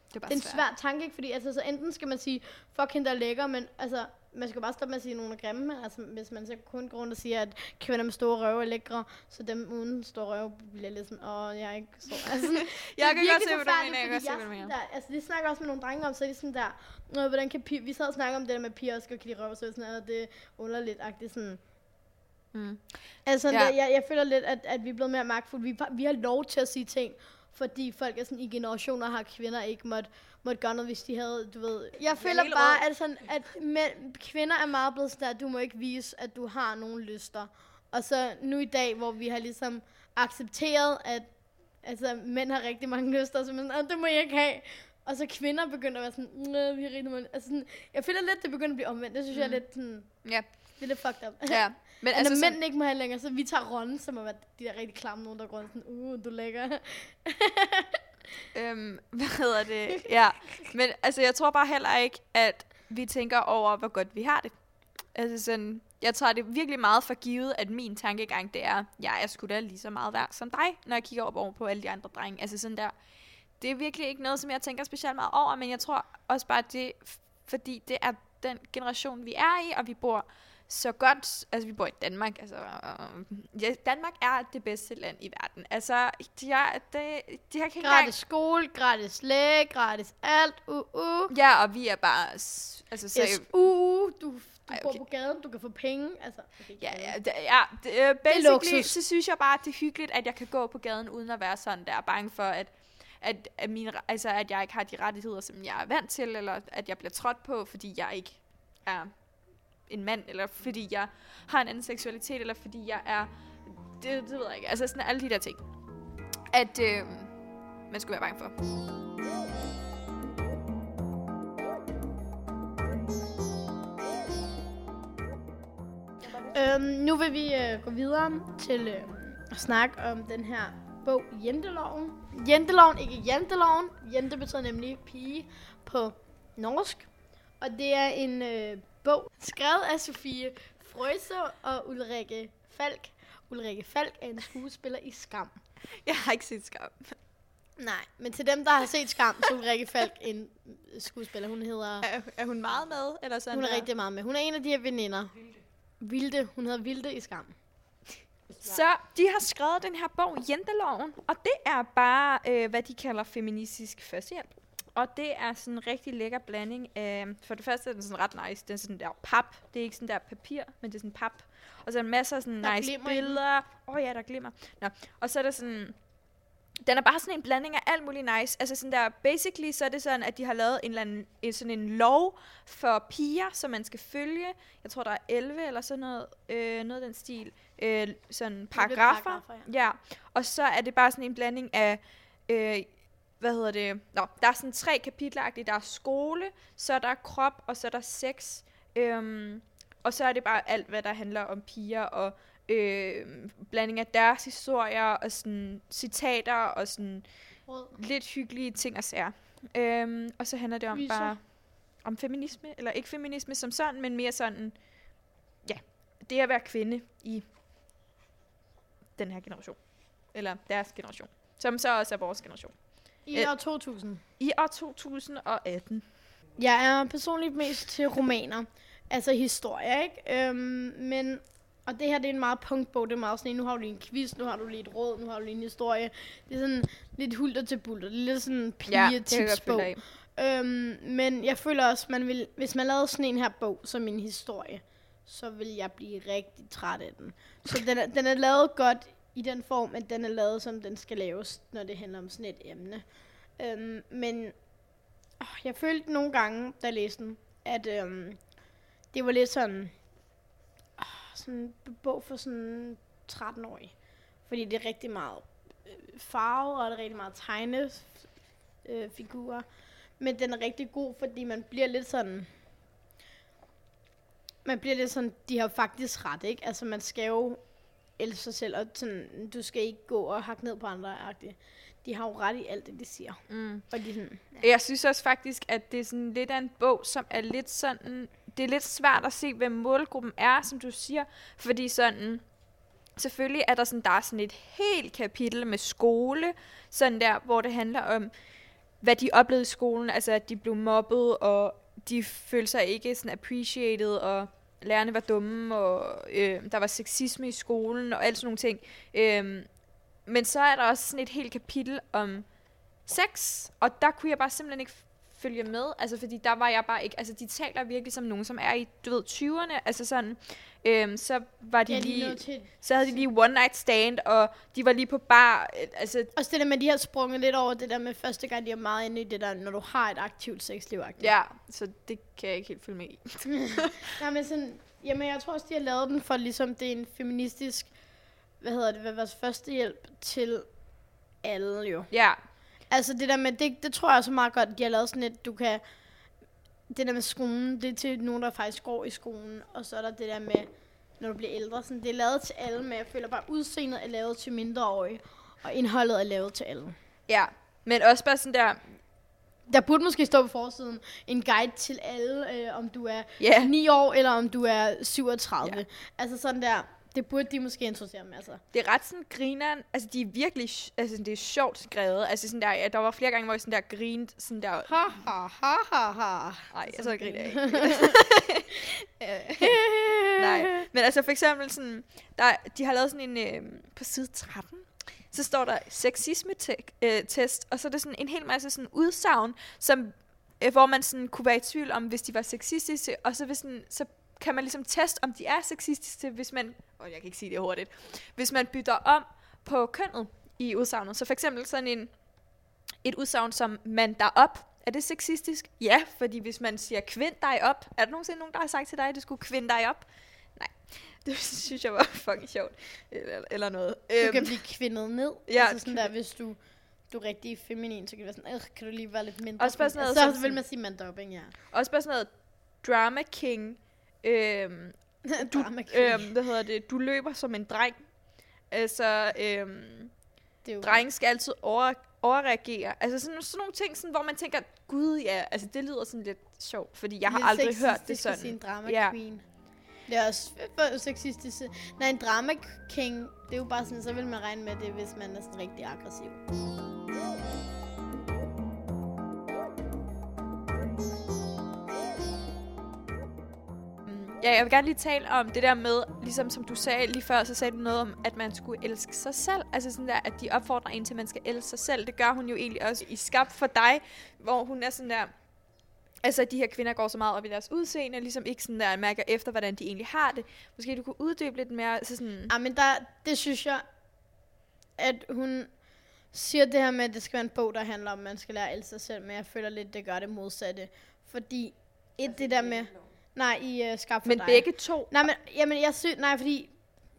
det er bare det er en svær tanke, ikke? Fordi altså, så enten skal man sige, fuck hende, der er lækker, men altså, man skal bare stoppe med at sige, at nogen er grimme. Altså, hvis man så kun går rundt og siger, at kvinder med store røve er lækre, så dem uden store røve bliver lidt sådan, åh, jeg er ikke så... Altså, Jeg kan godt se, hvad du mener, jeg kan se, hvad du er mener. Der, altså, de snakker også med nogle drenge om, så er de sådan der, Nå, hvordan kan piger, vi sad og snakkede om det der med piger også skal kan lide røv, så det sådan, at det er underligt-agtigt sådan, Mm. Altså, Ja. ja. jeg, jeg føler lidt, at, at vi er blevet mere magtfulde. Vi, vi har lov til at sige ting, fordi folk er sådan, i generationer har kvinder ikke måtte, måtte gøre noget, hvis de havde, du ved... Jeg føler bare, at, sådan, at mænd, kvinder er meget blevet sådan, at du må ikke vise, at du har nogle lyster. Og så nu i dag, hvor vi har ligesom accepteret, at altså, mænd har rigtig mange lyster, så man sådan, "Ah, det må jeg ikke have. Og så kvinder begynder at være sådan, "Nå, vi har rigtig mange... Altså, sådan, jeg føler lidt, det begynder at blive omvendt. Det synes mm. jeg er lidt sådan... Ja, Det er lidt fucked up. ja. Men Altså, når mænd ikke må have længere, så vi tager rollen, som at de der rigtig klamme nogen, der går sådan, uh, du er lækker. Øhm, hvad hedder det? Ja, men altså, jeg tror bare heller ikke, at vi tænker over, hvor godt vi har det. Altså sådan, jeg tager det virkelig meget for givet, at min tankegang, det er, jeg er sgu da lige så meget værd som dig, når jeg kigger op over på alle de andre drenge. Altså sådan der, det er virkelig ikke noget, som jeg tænker specielt meget over, men jeg tror også bare, det fordi det er den generation, vi er i, og vi bor så godt, altså vi bor i Danmark, altså øh, ja, Danmark er det bedste land i verden. Altså, de er, det, de har ikke engang... Gratis skole, gratis læge, gratis alt. Uh, uh. Ja, og vi er bare, altså seriøst. SU, du, du Ej, bor okay. på gaden, du kan få penge. Altså, okay, Ja, ja, det, ja det, uh, basically, luksus. så synes jeg bare, at det er hyggeligt, at jeg kan gå på gaden, uden at være sådan der bange for, at, at, at, mine, altså, at jeg ikke har de rettigheder, som jeg er vant til, eller at jeg bliver trådt på, fordi jeg ikke er en mand, eller fordi jeg har en anden seksualitet, eller fordi jeg er... Det, det ved jeg ikke. Altså sådan alle de der ting. At øh, man skulle være bange for. Øhm, nu vil vi øh, gå videre til øh, at snakke om den her bog, Jenteloven. Jenteloven, ikke Janteloven. Jente betyder nemlig pige på norsk. Og det er en øh, bog skrevet af Sofie Frøse og Ulrikke Falk. Ulrikke Falk er en skuespiller i Skam. Jeg har ikke set skam. Nej, men til dem, der har set Skam, så er Ulrikke Falk en skuespiller. Hun hedder... Er, er hun meget med? Eller sådan Hun er der? rigtig meget med. Hun er en af de her veninder. Vilde. Hun hedder Vilde i Skam. Så de har skrevet den her bog, Jenteloven, og det er bare, øh, hvad de kalder feministisk førstehjælp. Og det er sådan en rigtig lækker blanding af, for det første er den sådan ret nice, den er sådan der pap, det er ikke sådan der papir, men det er sådan pap. Og så er der masser af sådan Der nice glimmer billeder. Åh oh, ja, der glimmer. Nå. Og så er der sådan, den er bare sådan en blanding af alt muligt nice. Altså sådan der, basically så er det sådan, at de har lavet en eller anden, en, sådan en lov for piger, som man skal følge. Jeg tror, der er 11 eller sådan noget, øh, noget af den stil. Øh, sådan paragrafer. paragraffer, ja. Og så er det bare sådan en blanding af, øh, hvad hedder det? Nå, der er sådan tre kapitler Der er skole, så er der krop, og så er der sex. Øhm, og så er det bare alt, hvad der handler om piger og øh, blanding af deres historier og sådan citater og sådan Rød. lidt hyggelige ting og sager. Øhm, og så handler det om Viser. bare om feminisme, eller ikke feminisme som sådan, men mere sådan, ja, det at være kvinde i den her generation. Eller deres generation. Som så også er vores generation. I Øh. år 2000. I år 2018. Jeg er personligt mest til romaner. Altså historie, ikke? Øhm, men, og det her det er en meget punktbog. Det er meget sådan en, nu har du lige en quiz, nu har du lige et råd, nu har du lige en historie. Det er sådan lidt hulter til bulter. Det er lidt sådan en pigetipsbog. af. Øhm, men jeg føler også, man vil, hvis man lavede sådan en her bog som en historie, så vil jeg blive rigtig træt af den. Så den er, den er lavet godt i den form, at den er lavet, som den skal laves, når det handler om sådan et emne. Øhm, men åh, jeg følte nogle gange, da jeg læste den, at øhm, det var lidt sådan, åh, sådan en bog for sådan 13-årig. Fordi det er rigtig meget øh, farve, og det er rigtig meget tegne øh, figurer. Men den er rigtig god, fordi man bliver lidt sådan... Man bliver lidt sådan, de har faktisk ret, ikke? Altså, man skal jo elske sig selv, og sådan, du skal ikke gå og hakke ned på andre, -agtigt. De har jo ret i alt det, de siger. Mm. Og de sådan, Jeg synes også faktisk, at det er sådan lidt af en bog, som er lidt sådan... Det er lidt svært at se, hvem målgruppen er, som du siger. Fordi sådan... Selvfølgelig er der sådan, der er sådan et helt kapitel med skole, sådan der, hvor det handler om, hvad de oplevede i skolen, altså at de blev mobbet, og de følte sig ikke sådan appreciated, og lærerne var dumme, og øh, der var sexisme i skolen, og alt sådan nogle ting. Øh, men så er der også sådan et helt kapitel om sex, og der kunne jeg bare simpelthen ikke følge med, altså fordi der var jeg bare ikke, altså de taler virkelig som nogen, som er i, du ved, 20'erne, altså sådan, øhm, så var de de er lige til. så havde de lige one night stand, og de var lige på bar, øh, altså, Også det der med, de har sprunget lidt over det der med første gang, de er meget inde i det der, når du har et aktivt sexliv. -agtigt. ja, så det kan jeg ikke helt følge med i. Nej, men sådan, jamen jeg tror også, de har lavet den for ligesom, det er en feministisk, hvad hedder det, hvad vores første hjælp til alle jo. Ja, Altså det der med, det, det tror jeg også er meget godt, at de har lavet sådan et, du kan, det der med skolen, det er til nogen, der faktisk går i skolen, og så er der det der med, når du bliver ældre, sådan, det er lavet til alle, men jeg føler bare, udseendet er lavet til mindreårige, og indholdet er lavet til alle. ja, men også bare sådan der, Der burde måske stå på forsiden en guide til alle, øh, om du er Ja. 9 år, eller om du er 37. Ja. Altså sådan der, det burde de måske interessere med, altså. Det er ret sådan grineren. Altså, de er virkelig... Altså, det er sjovt skrevet. Altså, sådan der, ja, der var flere gange, hvor jeg sådan der grinede sådan der... Ha, ha, ha, ha, ha. Nej, så griner jeg ikke. Nej, men altså for eksempel sådan, der, de har lavet sådan en, øh, på side 13, så står der sexisme-test, og så er det sådan en hel masse sådan udsagn, som, øh, hvor man sådan kunne være i tvivl om, hvis de var sexistiske, og så, hvis sådan, så kan man ligesom teste, om de er sexistiske, hvis man, åh, jeg kan ikke sige det hurtigt, hvis man bytter om på kønnet i udsagnet. Så for eksempel sådan en, et udsagn som mand der op, er det sexistisk? Ja, fordi hvis man siger kvind dig op, er der nogensinde nogen, der har sagt til dig, at du skulle kvinde dig op? Nej, det synes jeg var fucking sjovt. Eller, eller noget. Du kan blive kvindet ned. ja, altså sådan der, hvis du, du er rigtig feminin, så kan det være sådan, "Øh, kan du lige være lidt mindre? Også bare sådan noget så, vil man sige mandopping, ja. Også bare sådan noget drama king. Øhm, du, øhm, hvad hedder det? Du løber som en dreng. Altså, øhm, det er jo, drengen skal altid over, overreagere. Altså sådan, sådan nogle ting, sådan, hvor man tænker, gud ja, altså det lyder sådan lidt sjovt, fordi jeg har lidt aldrig hørt det sådan. sige en drama Ja. queen. Det er også sexistisk. Nej, en drama king, det er jo bare sådan, så vil man regne med det, hvis man er sådan rigtig aggressiv. Ja, jeg vil gerne lige tale om det der med, ligesom som du sagde lige før, så sagde du noget om, at man skulle elske sig selv. Altså sådan der, at de opfordrer en til, at man skal elske sig selv. Det gør hun jo egentlig også i Skab for dig, hvor hun er sådan der, altså at de her kvinder går så meget op i deres udseende, ligesom ikke sådan der mærker efter, hvordan de egentlig har det. Måske du kunne uddybe lidt mere, altså sådan, Ja, men der, det synes jeg, at hun siger det her med, at det skal være en bog, der handler om, at man skal lære at elske sig selv, men jeg føler lidt, det gør det modsatte. Fordi et, det der med... Nej, i uh, Skab for men dig. begge to, Nej, men, jamen, jeg synes, nej, fordi,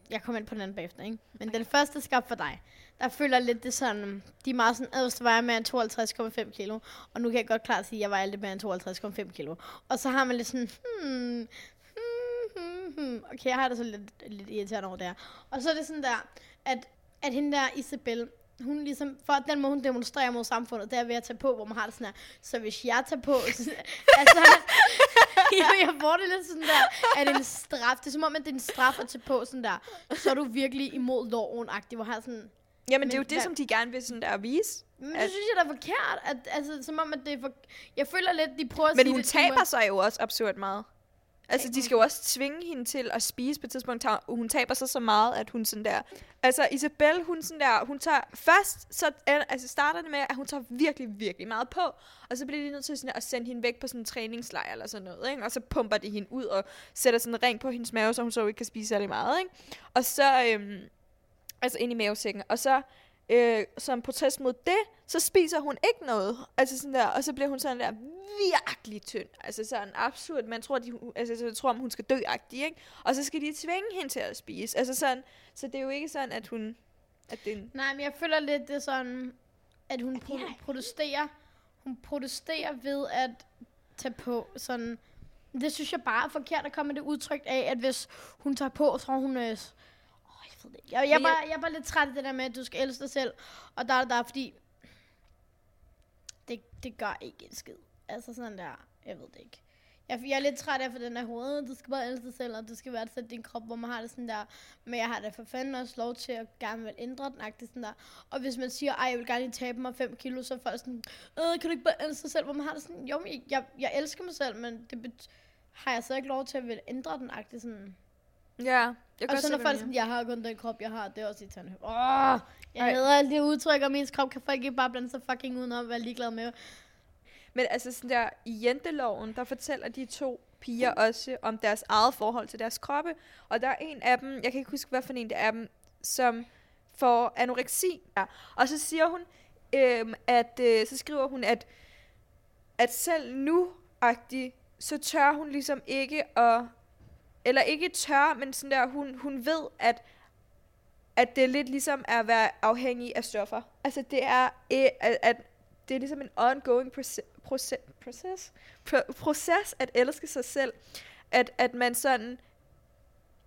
jeg kommer ind på den anden bagefter, ikke? Men den første skab for dig, der føler jeg lidt det sådan, de er meget sådan, at du vejer mere end 52,5 kilo, og nu kan jeg godt klart sige, at jeg vejer lidt mere end 52,5 kilo. Og så har man lidt sådan, hmm, hmm, hmm, hmm. okay, jeg har det så lidt, lidt irriterende over det her. Og så er det sådan der, at, at hende der Isabel, hun ligesom, for den måde hun demonstrerer mod samfundet, det er ved at tage på, hvor man har det sådan her. Så hvis jeg tager på, så, altså, jo, jeg får det lidt sådan der, at det er en straf. Det er som om, at det er en straf at tage på sådan der. Så er du virkelig imod loven-agtig, hvor har sådan... jamen det er jo Men det, hvad- som de gerne vil sådan der vise. Men At- det synes jeg da er forkert. At, altså, som om, at det er for... Jeg føler lidt, de prøver at Men sige hun det taber sig jo også absurd meget. Altså, de skal jo også tvinge hende til at spise på et tidspunkt. og Hun taber sig så meget, at hun sådan der... Altså, Isabel, hun sådan der... Hun tager først... Så, altså, starter det med, at hun tager virkelig, virkelig meget på. Og så bliver de nødt til sådan at sende hende væk på sådan en træningslejr eller sådan noget, ikke? Og så pumper de hende ud og sætter sådan en ring på hendes mave, så hun så ikke kan spise særlig meget, ikke? Og så... Øhm, altså ind i mavesækken. Og så øh, som protest mod det, så spiser hun ikke noget. Altså sådan der, og så bliver hun sådan der virkelig tynd. Altså sådan absurd. Man tror, de, altså, så tror, om hun skal dø ikke? Og så skal de tvinge hende til at spise. Altså sådan, så det er jo ikke sådan, at hun... At det er en, Nej, men jeg føler lidt, det er sådan, at hun pro- protesterer. Hun protesterer ved at tage på sådan... Det synes jeg bare er forkert at komme med det udtryk af, at hvis hun tager på, så er hun... Øh, ved det. Jeg, jeg, er jeg- bare, jeg er bare lidt træt af det der med, at du skal elske dig selv. Og der er der, fordi... Det, det gør ikke en skid. Altså sådan der, jeg ved det ikke. Jeg, jeg er lidt træt af for den der hoved, du skal bare elske dig selv, og du skal værdsætte din krop, hvor man har det sådan der. Men jeg har da for fanden også lov til at gerne vil ændre den, agtigt sådan der. Og hvis man siger, ej, jeg vil gerne lige tabe mig 5 kilo, så er folk sådan, øh, kan du ikke bare elske dig selv, hvor man har det sådan, jo, jeg, jeg, jeg elsker mig selv, men det bet- har jeg så ikke lov til at vil ændre den, agtigt sådan. Ja, jeg kan Og så når folk sådan, jeg har kun den krop, jeg har, det er også irriterende. Åh, jeg Ej. hader alle de udtryk om ens krop, kan folk ikke bare blande sig fucking udenom være ligeglad med. Men altså sådan der, i jenteloven, der fortæller de to piger også om deres eget forhold til deres kroppe. Og der er en af dem, jeg kan ikke huske, hvad for en det er dem, som får anoreksi. Ja. Og så siger hun, øhm, at, øh, så skriver hun, at, at selv nu, så tør hun ligesom ikke at, eller ikke tør, men sådan der, hun, hun ved, at at det er lidt ligesom at være afhængig af stoffer. Altså det er, øh, at, at det er ligesom en ongoing proces, proces, proces, proces at elske sig selv. At, at man sådan,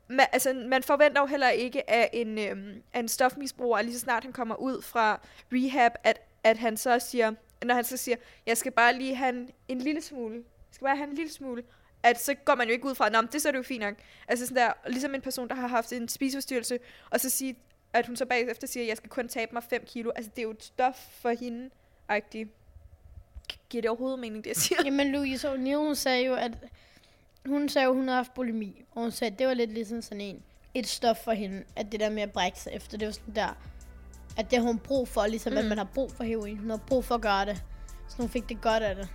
man, altså man forventer jo heller ikke af en, øhm, af en stofmisbruger, lige så snart han kommer ud fra rehab, at, at han så siger, når han så siger, jeg skal bare lige have en, en lille smule, jeg skal bare have en lille smule, at så går man jo ikke ud fra, at det så er det jo fint nok. Altså sådan der, ligesom en person, der har haft en spiseforstyrrelse, og så sige, at hun så bagefter siger, at jeg skal kun tabe mig 5 kilo. Altså, det er jo et stof for hende, agtigt. Giver det overhovedet mening, det jeg siger? Jamen, Louise O'Neill, hun sagde jo, at hun sagde jo, hun havde haft bulimi. Og hun sagde, at det var lidt ligesom sådan en, et stof for hende, at det der med at brække sig efter, det var sådan der, at det har hun brug for, ligesom mm. at man har brug for heroin. Hun har brug for at gøre det. Så hun fik det godt af det.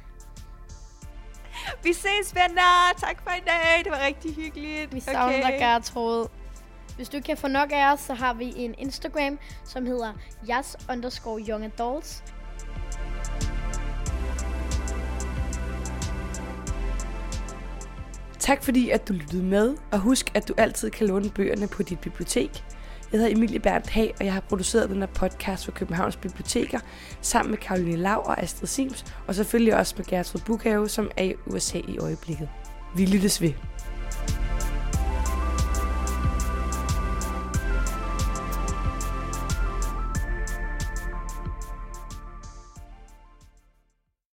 Vi ses, venner! Tak for i dag. Det var rigtig hyggeligt. Vi savner okay. Gertrud. Hvis du kan få nok af os, så har vi en Instagram, som hedder jas underscore young adults. Tak fordi, at du lyttede med, og husk, at du altid kan låne bøgerne på dit bibliotek. Jeg hedder Emilie Berndt Hag, og jeg har produceret den her podcast for Københavns Biblioteker, sammen med Karoline Lav og Astrid Sims, og selvfølgelig også med Gertrud Bukhave, som er i USA i øjeblikket. Vi lyttes ved.